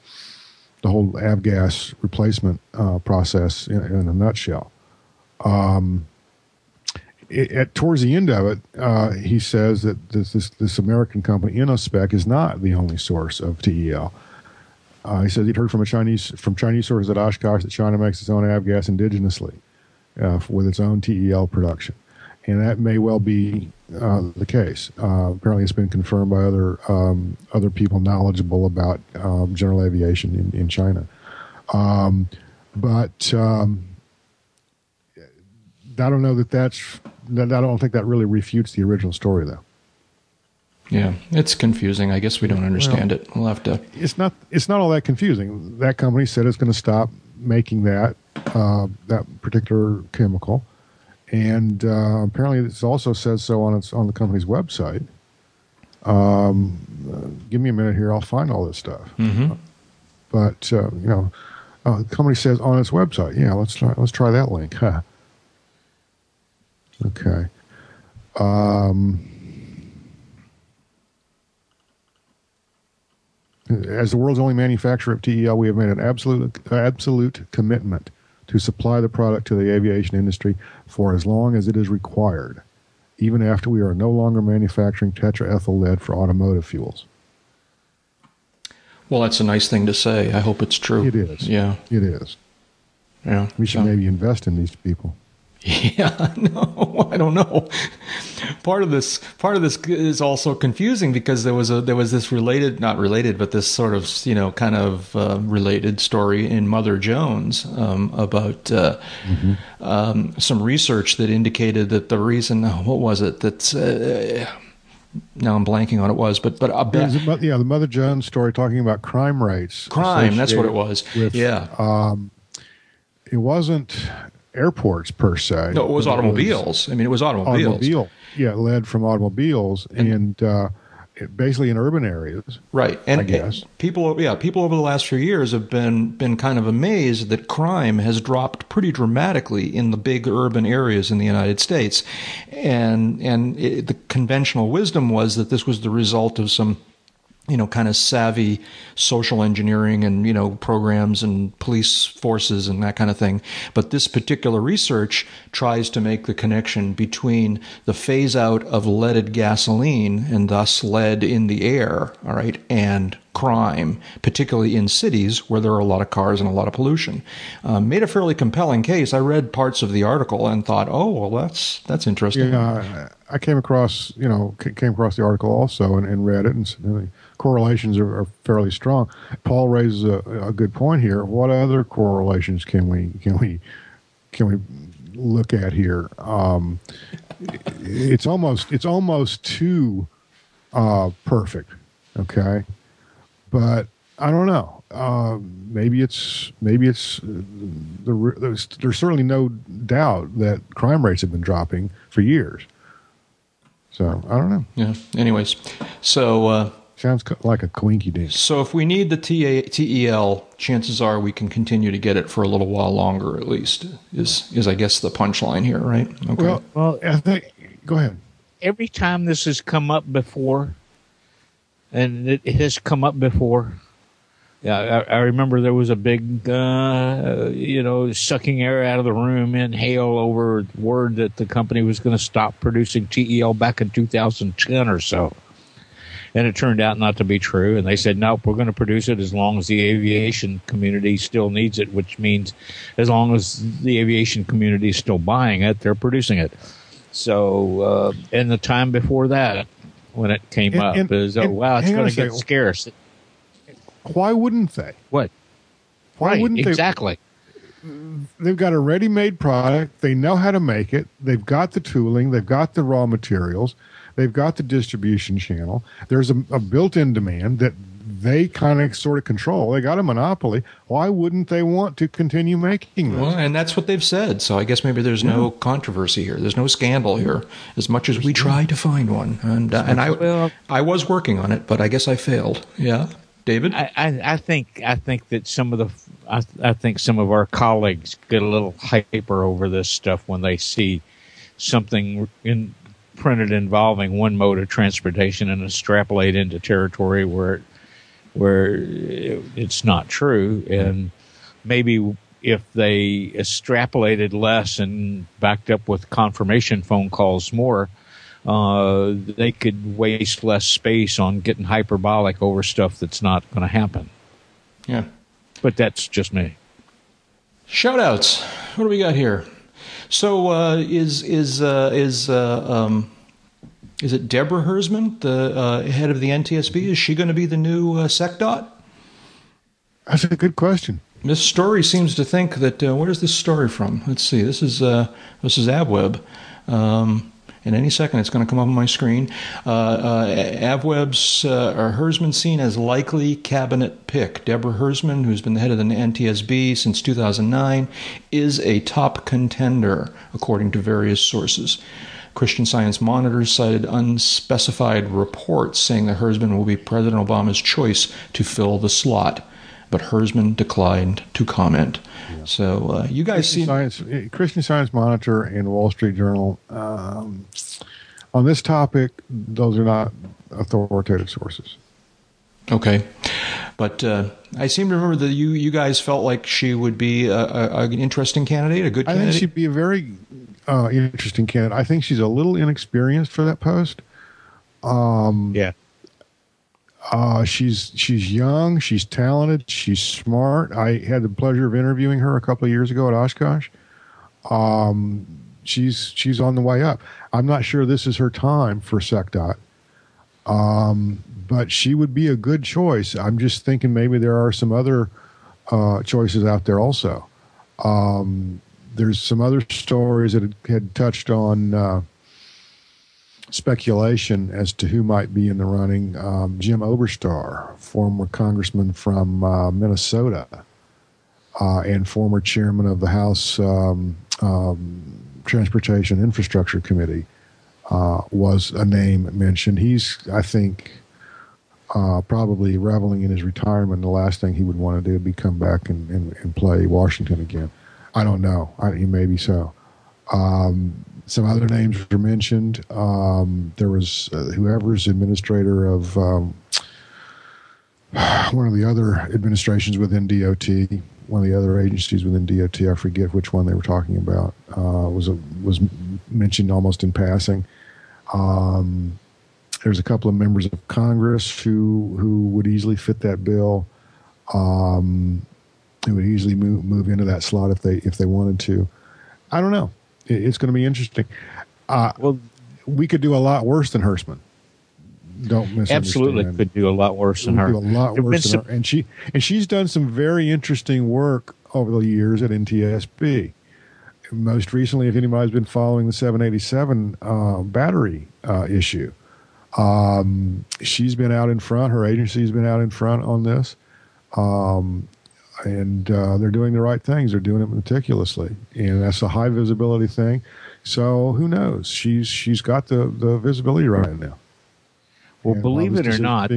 [SPEAKER 2] the whole avgas replacement uh, process in, in, a nutshell. Um, it, at, towards the end of it, uh, he says that this, this, this American company, Innospec, is not the only source of TEL. Uh, he says he'd heard from a Chinese from Chinese sources at Oshkosh that China makes its own avgas indigenously uh, with its own TEL production, and that may well be uh, the case. Uh, apparently, it's been confirmed by other um, other people knowledgeable about um, general aviation in, in China. Um, but um, I don't know that that's. I don't think that really refutes the original story, though.
[SPEAKER 1] Yeah, it's confusing. I guess we don't understand well, it. We'll have to.
[SPEAKER 2] It's not. It's not all that confusing. That company said it's going to stop making that uh, that particular chemical, and uh, apparently it also says so on its on the company's website. Um, uh, give me a minute here. I'll find all this stuff.
[SPEAKER 1] Mm-hmm.
[SPEAKER 2] But uh, you know, uh, the company says on its website. Yeah, let's try. Let's try that link. Huh. Okay. Um, as the world's only manufacturer of TEL, we have made an absolute absolute commitment to supply the product to the aviation industry for as long as it is required, even after we are no longer manufacturing tetraethyl lead for automotive fuels.
[SPEAKER 1] Well, that's a nice thing to say. I hope it's true.
[SPEAKER 2] It is.
[SPEAKER 1] Yeah.
[SPEAKER 2] It is.
[SPEAKER 1] Yeah.
[SPEAKER 2] We should so. maybe invest in these people.
[SPEAKER 1] Yeah, no, I don't know. Part of this, part of this is also confusing because there was a there was this related, not related, but this sort of you know kind of uh, related story in Mother Jones um, about uh, mm-hmm. um, some research that indicated that the reason, what was it that. Uh, now I'm blanking on what it was, but but bet,
[SPEAKER 2] yeah, the Mother Jones story talking about crime rates.
[SPEAKER 1] Crime, that's what it was. With, yeah,
[SPEAKER 2] um, it wasn't airports per se.
[SPEAKER 1] No, it was automobiles. It was I mean, it was automobiles.
[SPEAKER 2] Automobile, yeah, led from automobiles and, and uh, basically in urban areas,
[SPEAKER 1] right? And, and, people, yeah, people over the last few years have been been kind of amazed that crime has dropped pretty dramatically in the big urban areas in the United States, and and it, the conventional wisdom was that this was the result of some you know, kind of savvy social engineering and, you know, programs and police forces and that kind of thing. But this particular research tries to make the connection between the phase out of leaded gasoline and thus lead in the air, all right, and crime, particularly in cities where there are a lot of cars and a lot of pollution. Um, made a fairly compelling case. I read parts of the article and thought, oh, well, that's that's interesting.
[SPEAKER 2] Yeah, I came across, you know, came across the article also and, and read it, and the correlations are, are fairly strong. Paul raises a, a, good point here. What other correlations can we can we can we look at here? Um, it's almost it's almost too uh, perfect. Okay, but I don't know. Uh, maybe it's maybe it's uh, the, there's, there's certainly no doubt that crime rates have been dropping for years. So I don't know.
[SPEAKER 1] Yeah. Anyways, so uh,
[SPEAKER 2] sounds like a coinky dink.
[SPEAKER 1] So if we need the TA, TEL, chances are we can continue to get it for a little while longer, at least. Is is I guess the punchline here, right?
[SPEAKER 2] Okay. Well, well, I think. Go ahead.
[SPEAKER 3] Every time this has come up before, and it has come up before. Yeah, I, I remember there was a big, uh, you know, sucking air out of the room in hail over word that the company was going to stop producing TEL back in 2010 or so. And it turned out not to be true. And they said, nope, we're going to produce it as long as the aviation community still needs it, which means as long as the aviation community is still buying it, they're producing it. So, uh, in the time before that, when it came and, up and, is oh wow it's going to get scarce.
[SPEAKER 2] Why wouldn't they?
[SPEAKER 3] What?
[SPEAKER 2] Why
[SPEAKER 3] right,
[SPEAKER 2] wouldn't
[SPEAKER 3] they? Exactly.
[SPEAKER 2] They've got a ready-made product. They know how to make it. They've got the tooling. They've got the raw materials. They've got the distribution channel. There's a, a built-in demand that they kind of sort of control. They got a monopoly. Why wouldn't they want to continue making this?
[SPEAKER 1] Well, and that's what they've said. So I guess maybe there's yeah. no controversy here. There's no scandal here, as much as we tried to find one. And uh, and I well, I was working on it, but I guess I failed. Yeah, David.
[SPEAKER 3] I, I, I think I think that some of the I, I think some of our colleagues get a little hyper over this stuff when they see something in printed involving one mode of transportation and extrapolate into territory where it where it's not true. And maybe if they extrapolated less and backed up with confirmation phone calls more, uh, they could waste less space on getting hyperbolic over stuff that's not going to happen.
[SPEAKER 1] Yeah.
[SPEAKER 3] But that's just me.
[SPEAKER 1] Shoutouts. What do we got here? So uh, is is uh, is uh, um, is it Deborah Hersman, the uh, head of the NTSB? Is she going to be the new uh, SecDOT?
[SPEAKER 2] That's a good question.
[SPEAKER 1] This story seems to think that uh, where is this story from? Let's see. This is uh, this is AvWeb. Um, in any second, it's going to come up on my screen. Uh, uh, AvWeb's uh, Hersman seen as likely cabinet pick. Deborah Hersman, who's been the head of the NTSB since 2009, is a top contender, according to various sources. Christian Science Monitor cited unspecified reports saying that Hersman will be President Obama's choice to fill the slot but Hersman declined to comment. Yeah. So uh, you guys
[SPEAKER 2] Christian
[SPEAKER 1] see
[SPEAKER 2] Science, eh, Christian Science Monitor and Wall Street Journal um, on this topic. Those are not authoritative sources.
[SPEAKER 1] Okay, but uh, I seem to remember that you you guys felt like she would be a, a, an interesting candidate, a good.
[SPEAKER 2] I
[SPEAKER 1] candidate.
[SPEAKER 2] think she'd be a very uh, interesting candidate. I think she's a little inexperienced for that post.
[SPEAKER 3] Um, yeah,
[SPEAKER 2] uh, she's she's young, she's talented, she's smart. I had the pleasure of interviewing her a couple of years ago at Oshkosh. Um, she's she's on the way up. I'm not sure this is her time for SecDot, um, but she would be a good choice. I'm just thinking maybe there are some other uh, choices out there also. Um, there's some other stories that had, touched on. Uh, speculation as to who might be in the running. Um, Jim Oberstar, former congressman from uh, Minnesota, uh, and former chairman of the House um, um, Transportation Infrastructure Committee, uh, was a name mentioned. He's, I think, uh, probably reveling in his retirement. The last thing he would want to do would be come back and, and, and play Washington again. I don't know. I, maybe so. Um, some other names were mentioned. Um, there was uh, whoever's administrator of um, one of the other administrations within DOT, one of the other agencies within DOT. I forget which one they were talking about. Uh, was a, was mentioned almost in passing. Um, there's a couple of members of Congress who who would easily fit that bill. Um, who would easily move move into that slot if they if they wanted to. I don't know it's going to be interesting. Uh, well, we could do a lot worse than Hersman. Don't miss.
[SPEAKER 3] Absolutely, could do a lot worse than her.
[SPEAKER 2] Do a lot worse than some- her, and she and she's done some very interesting work over the years at NTSB. Most recently, if anybody's been following the 787 uh, battery uh, issue, um, she's been out in front. Her agency's been out in front on this. Um, and uh, they're doing the right things. They're doing it meticulously, and that's a high visibility thing. So who knows? She's she's got the the visibility right now.
[SPEAKER 3] Well, and believe it or not,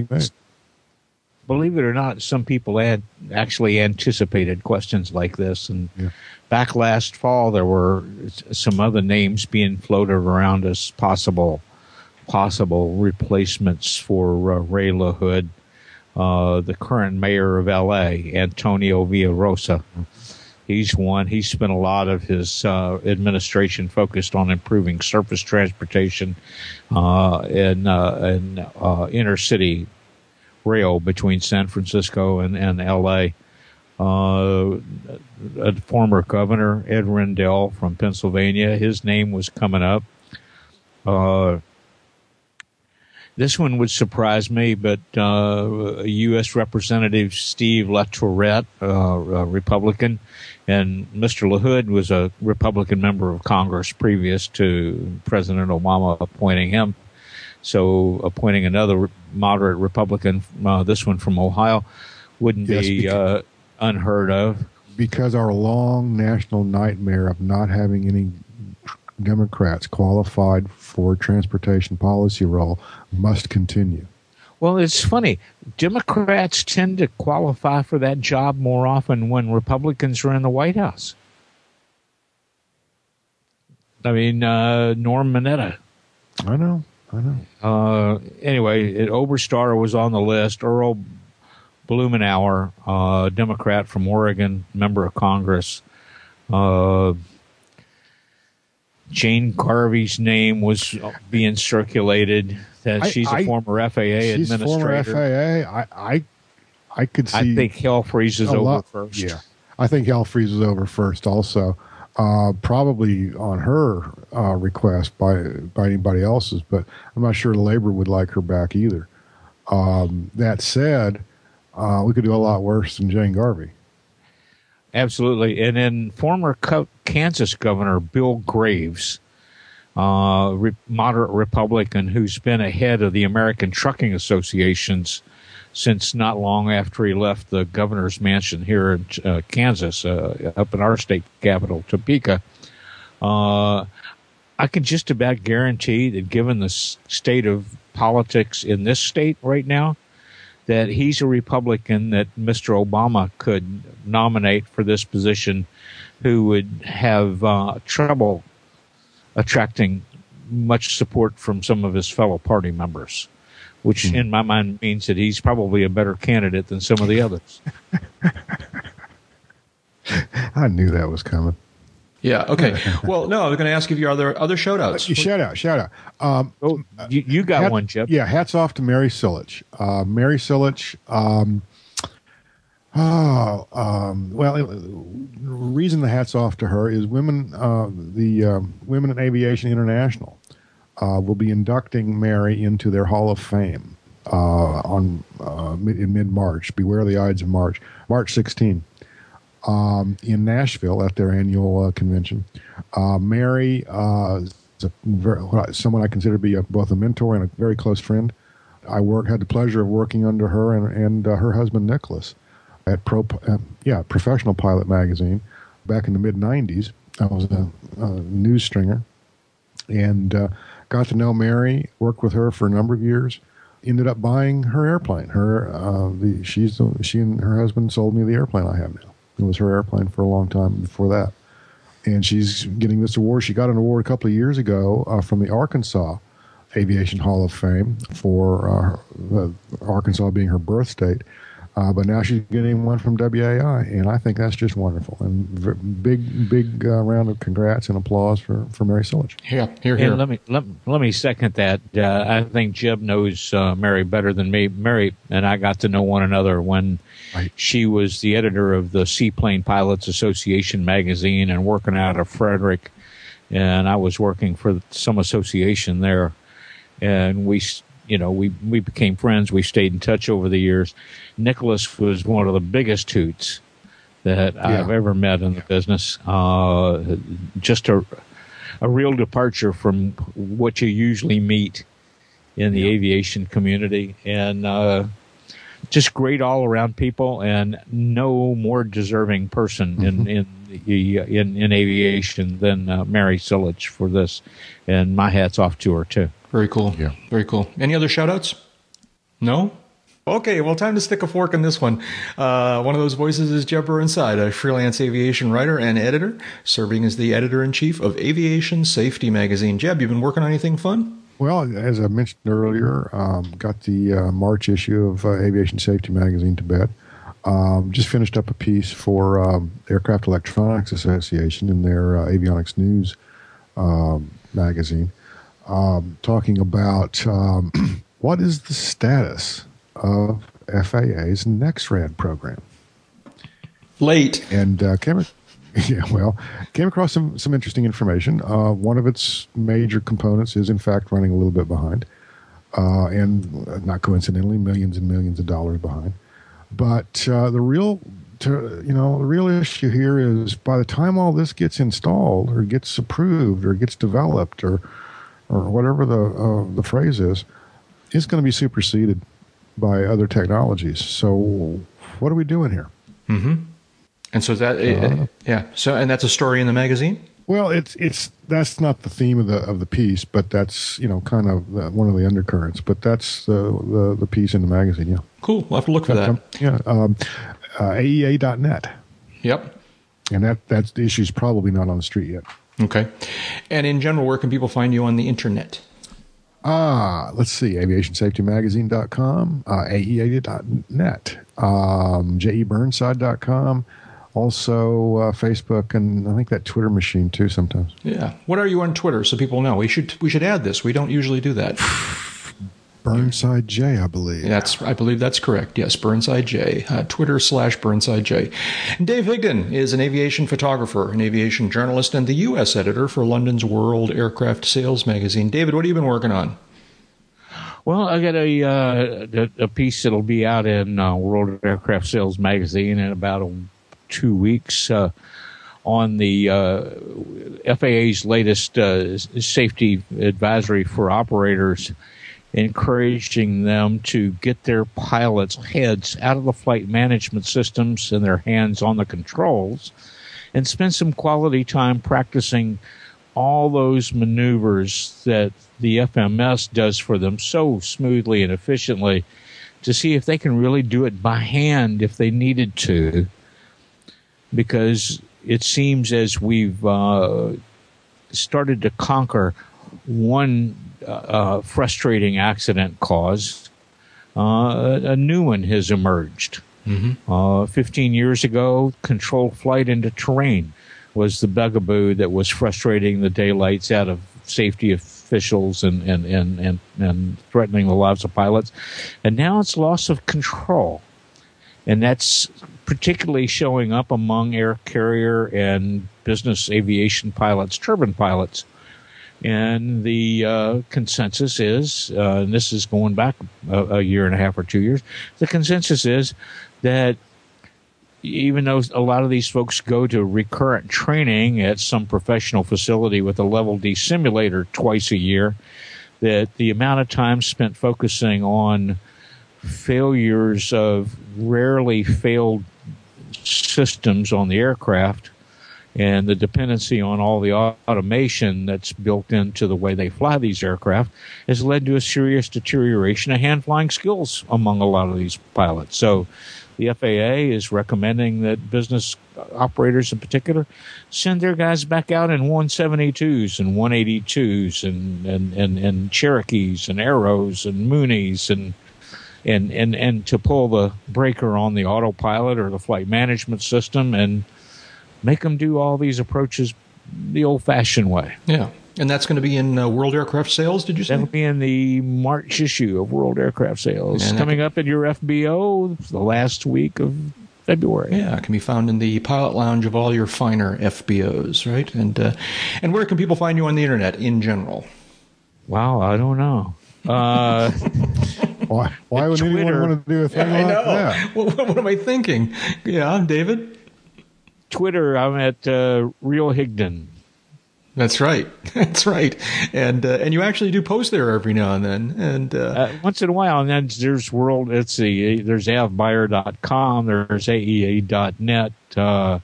[SPEAKER 3] believe it or not, some people had actually anticipated questions like this, and yeah. back last fall there were some other names being floated around as possible possible replacements for uh, Ray LaHood uh, the current mayor of L.A., Antonio Villaraigosa. He's one. He spent a lot of his uh, administration focused on improving surface transportation uh, in, uh, in uh, inner city rail between San Francisco and, and L.A. Uh, a former governor, Ed Rendell from Pennsylvania, his name was coming up. Uh, this one would surprise me, but uh, U.S. Representative Steve LaTourette, uh, a Republican, and Mr. LaHood was a Republican member of Congress previous to President Obama appointing him. So appointing another moderate Republican, uh, this one from Ohio, wouldn't yes, be because, uh, unheard of.
[SPEAKER 2] Because our long national nightmare of not having any Democrats qualified for transportation policy role must continue.
[SPEAKER 3] Well, it's funny. Democrats tend to qualify for that job more often when Republicans are in the White House. I mean, uh, Norm Mineta.
[SPEAKER 2] I know. I know.
[SPEAKER 3] Uh, anyway, it, Oberstar was on the list. Earl Blumenauer, uh, Democrat from Oregon, member of Congress. Uh, Jane Garvey's name was being circulated. That she's a former FAA
[SPEAKER 2] she's
[SPEAKER 3] administrator.
[SPEAKER 2] Former FAA. I, I, I could see.
[SPEAKER 3] I think hell freezes over lot, first.
[SPEAKER 2] Yeah, I think hell freezes over first. Also, uh, probably on her uh, request by by anybody else's, but I'm not sure labor would like her back either. Um, that said, uh, we could do a lot worse than Jane Garvey.
[SPEAKER 3] Absolutely. And then former Kansas Governor Bill Graves, uh, moderate Republican, who's been ahead of the American Trucking Associations since not long after he left the governor's mansion here in uh, Kansas, uh, up in our state capital, Topeka. Uh, I can just about guarantee that, given the state of politics in this state right now, that he's a Republican that Mr. Obama could nominate for this position who would have uh, trouble attracting much support from some of his fellow party members which hmm. in my mind means that he's probably a better candidate than some of the others.
[SPEAKER 2] I knew that was coming.
[SPEAKER 1] Yeah. Okay. well, no, I was going to ask if you are there other shout outs.
[SPEAKER 2] Uh, shout out. Shout out. Um,
[SPEAKER 3] oh, you, you got hat, one, Jeb.
[SPEAKER 2] Yeah. Hats off to Mary Silitch. Uh, Mary Silitch. Um, oh, um, well, reason the hats off to her is women. Uh, the um, Women in Aviation International uh, will be inducting Mary into their Hall of Fame uh, on uh, in mid March. Beware the Ides of March, March 16, um, in Nashville at their annual uh, convention. Uh, Mary uh, is very, someone I consider to be a, both a mentor and a very close friend. I work had the pleasure of working under her and, and her husband Nicholas at Pro, yeah, Professional Pilot magazine back in the mid 90s. I was a, a news stringer and got to know Mary, worked with her for a number of years. Ended up buying her airplane. Her, uh, the she's the, she and her husband sold me the airplane I have now. It was her airplane for a long time before that, and she's getting this award. She got an award a couple of years ago uh, from the Arkansas Aviation Hall of Fame for uh, Arkansas being her birth state uh, but now she's getting one from WAI, and I think that's just wonderful. And v- big, big uh, round of congrats and applause for, for Mary Silitch.
[SPEAKER 1] Yeah, here, here.
[SPEAKER 3] And let me let, let me second that. Uh, I think Jeb knows uh, Mary better than me. Mary and I got to know one another when right. she was the editor of the Seaplane Pilots Association magazine and working out of Frederick, and I was working for some association there, and we you know, we, we became friends. We stayed in touch over the years. Nicholas was one of the biggest hoots that yeah. I've ever met in the business. Uh, just a, a real departure from what you usually meet in the yeah. aviation community. And, uh, just great all around people and no more deserving person mm-hmm. in, in, in, in aviation than uh, Mary Silitch for this. And my hat's off to her too.
[SPEAKER 1] Very cool. Yeah. Very cool. Any other shout outs? No? Okay, well, time to stick a fork in this one. Uh, one of those voices is Jeb Burnside, a freelance aviation writer and editor, serving as the editor in chief of Aviation Safety Magazine. Jeb, you been working on anything fun?
[SPEAKER 2] Well, as I mentioned earlier, um, got the uh, March issue of uh, Aviation Safety Magazine to bed. Um, just finished up a piece for um, Aircraft Electronics Association in their uh, Avionics News um, magazine um, talking about um, what is the status of FAA's NEXRAD program.
[SPEAKER 1] Late.
[SPEAKER 2] And uh, came, yeah, well, came across some, some interesting information. Uh, one of its major components is, in fact, running a little bit behind. Uh, and uh, not coincidentally, millions and millions of dollars behind. But uh, the real to, you know, the real issue here is by the time all this gets installed or gets approved or gets developed or or whatever the uh, the phrase is, is going to be superseded by other technologies. So, what are we doing here?
[SPEAKER 1] Mm-hmm. And so that, uh, yeah. So, and that's a story in the magazine.
[SPEAKER 2] Well, it's it's that's not the theme of the of the piece, but that's you know kind of one of the undercurrents. But that's the, the, the piece in the magazine. Yeah.
[SPEAKER 1] Cool. We'll have to look for that.
[SPEAKER 2] Yeah. Um, uh, AEA.net.
[SPEAKER 1] Yep.
[SPEAKER 2] And that that's the issue is probably not on the street yet.
[SPEAKER 1] Okay. And in general, where can people find you on the internet?
[SPEAKER 2] Ah, let's see, aviationsafetymagazine.com, uh, aea.net, um, jeburnside.com, also uh, Facebook, and I think that Twitter machine too sometimes.
[SPEAKER 1] Yeah. What are you on Twitter so people know? We should we should add this. We don't usually do that.
[SPEAKER 2] Burnside J, I believe.
[SPEAKER 1] That's I believe that's correct. Yes, Burnside J. Uh, Twitter slash Burnside J. Dave Higdon is an aviation photographer, an aviation journalist, and the U.S. editor for London's World Aircraft Sales magazine. David, what have you been working on?
[SPEAKER 3] Well, I got a uh, a, piece that'll be out in uh, World Aircraft Sales magazine in about a, two weeks uh, on the uh, FAA's latest uh, safety advisory for operators, encouraging them to get their pilots' heads out of the flight management systems and their hands on the controls and spend some quality time practicing all those maneuvers that the FMS does for them so smoothly and efficiently to see if they can really do it by hand if they needed to. Because it seems as we've uh, started to conquer one uh, uh frustrating accident caused, uh, a new one has emerged. Mm-hmm. Uh, 15 years ago, controlled flight into terrain was the bugaboo that was frustrating the daylights out of safety officials and, and, and, and, and threatening the lives of pilots. And now it's loss of control. And that's particularly showing up among air carrier and business aviation pilots, turbine pilots. And the uh, consensus is, uh, and this is going back a, a year and a half or two years, the consensus is that even though a lot of these folks go to recurrent training at some professional facility with a level D simulator twice a year, that the amount of time spent focusing on failures of rarely failed systems on the aircraft and the dependency on all the automation that's built into the way they fly these aircraft has led to a serious deterioration of hand flying skills among a lot of these pilots. So the FAA is recommending that business operators in particular send their guys back out in 172s and 182s and, and, and, and Cherokees and Arrows and Mooneys and and, and, and to pull the breaker on the autopilot or the flight management system and make them do all these approaches the old fashioned way.
[SPEAKER 1] Yeah. And that's going to be in uh, World Aircraft Sales, did you say?
[SPEAKER 3] That'll be in the March issue of World Aircraft Sales. And coming up in your FBO the last week of February.
[SPEAKER 1] Yeah, it can be found in the pilot lounge of all your finer FBOs, right? And uh, and where can people find you on the internet in general?
[SPEAKER 3] Wow, I don't know. Uh,
[SPEAKER 2] why why would Twitter. anyone want to do a thing yeah, like that?
[SPEAKER 1] What, what, am I thinking? Yeah, David.
[SPEAKER 3] Twitter, I'm at uh, Real Higdon.
[SPEAKER 1] That's right. That's right. And uh, and you actually do post there every now and then. And uh, uh,
[SPEAKER 3] once in a while, and then there's world. Let's see. There's avbuyer.com. There's aea.net. Uh,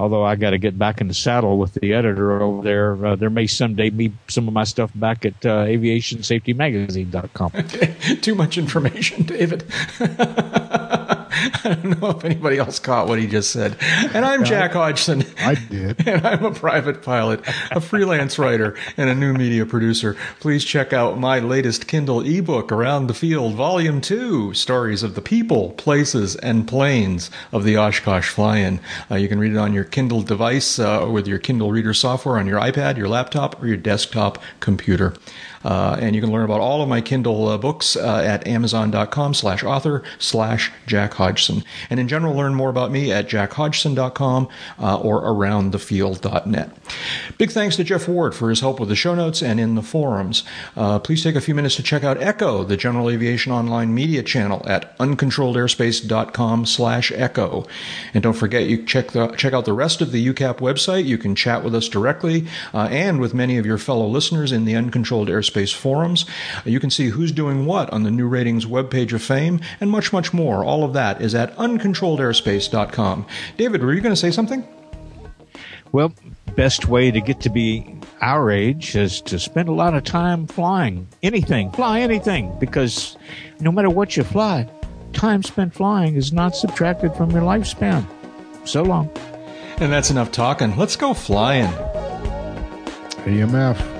[SPEAKER 3] although I got to get back in the saddle with the editor over there. Uh, there may someday be some of my stuff back at uh, aviationsafetymagazine.com.
[SPEAKER 1] Too much information, David. I don't know if anybody else caught what he just said. And I'm Jack Hodgson.
[SPEAKER 2] I did.
[SPEAKER 1] And I'm a private pilot, a freelance writer, and a new media producer. Please check out my latest Kindle ebook, Around the Field, Volume 2 Stories of the People, Places, and Planes of the Oshkosh Fly In. Uh, you can read it on your Kindle device uh, with your Kindle Reader software on your iPad, your laptop, or your desktop computer. Uh, and you can learn about all of my Kindle uh, books uh, at amazon.com slash author slash Jack Hodgson. And in general, learn more about me at jackhodgson.com uh, or aroundthefield.net. Big thanks to Jeff Ward for his help with the show notes and in the forums. Uh, please take a few minutes to check out Echo, the General Aviation Online media channel at uncontrolledairspace.com slash echo. And don't forget, you check, the, check out the rest of the UCAP website. You can chat with us directly uh, and with many of your fellow listeners in the Uncontrolled Airspace Airspace forums. You can see who's doing what on the New Ratings webpage of fame, and much, much more. All of that is at uncontrolledairspace.com. David, were you going to say something?
[SPEAKER 3] Well, best way to get to be our age is to spend a lot of time flying. Anything, fly anything, because no matter what you fly, time spent flying is not subtracted from your lifespan. So long.
[SPEAKER 1] And that's enough talking. Let's go flying.
[SPEAKER 2] AMF.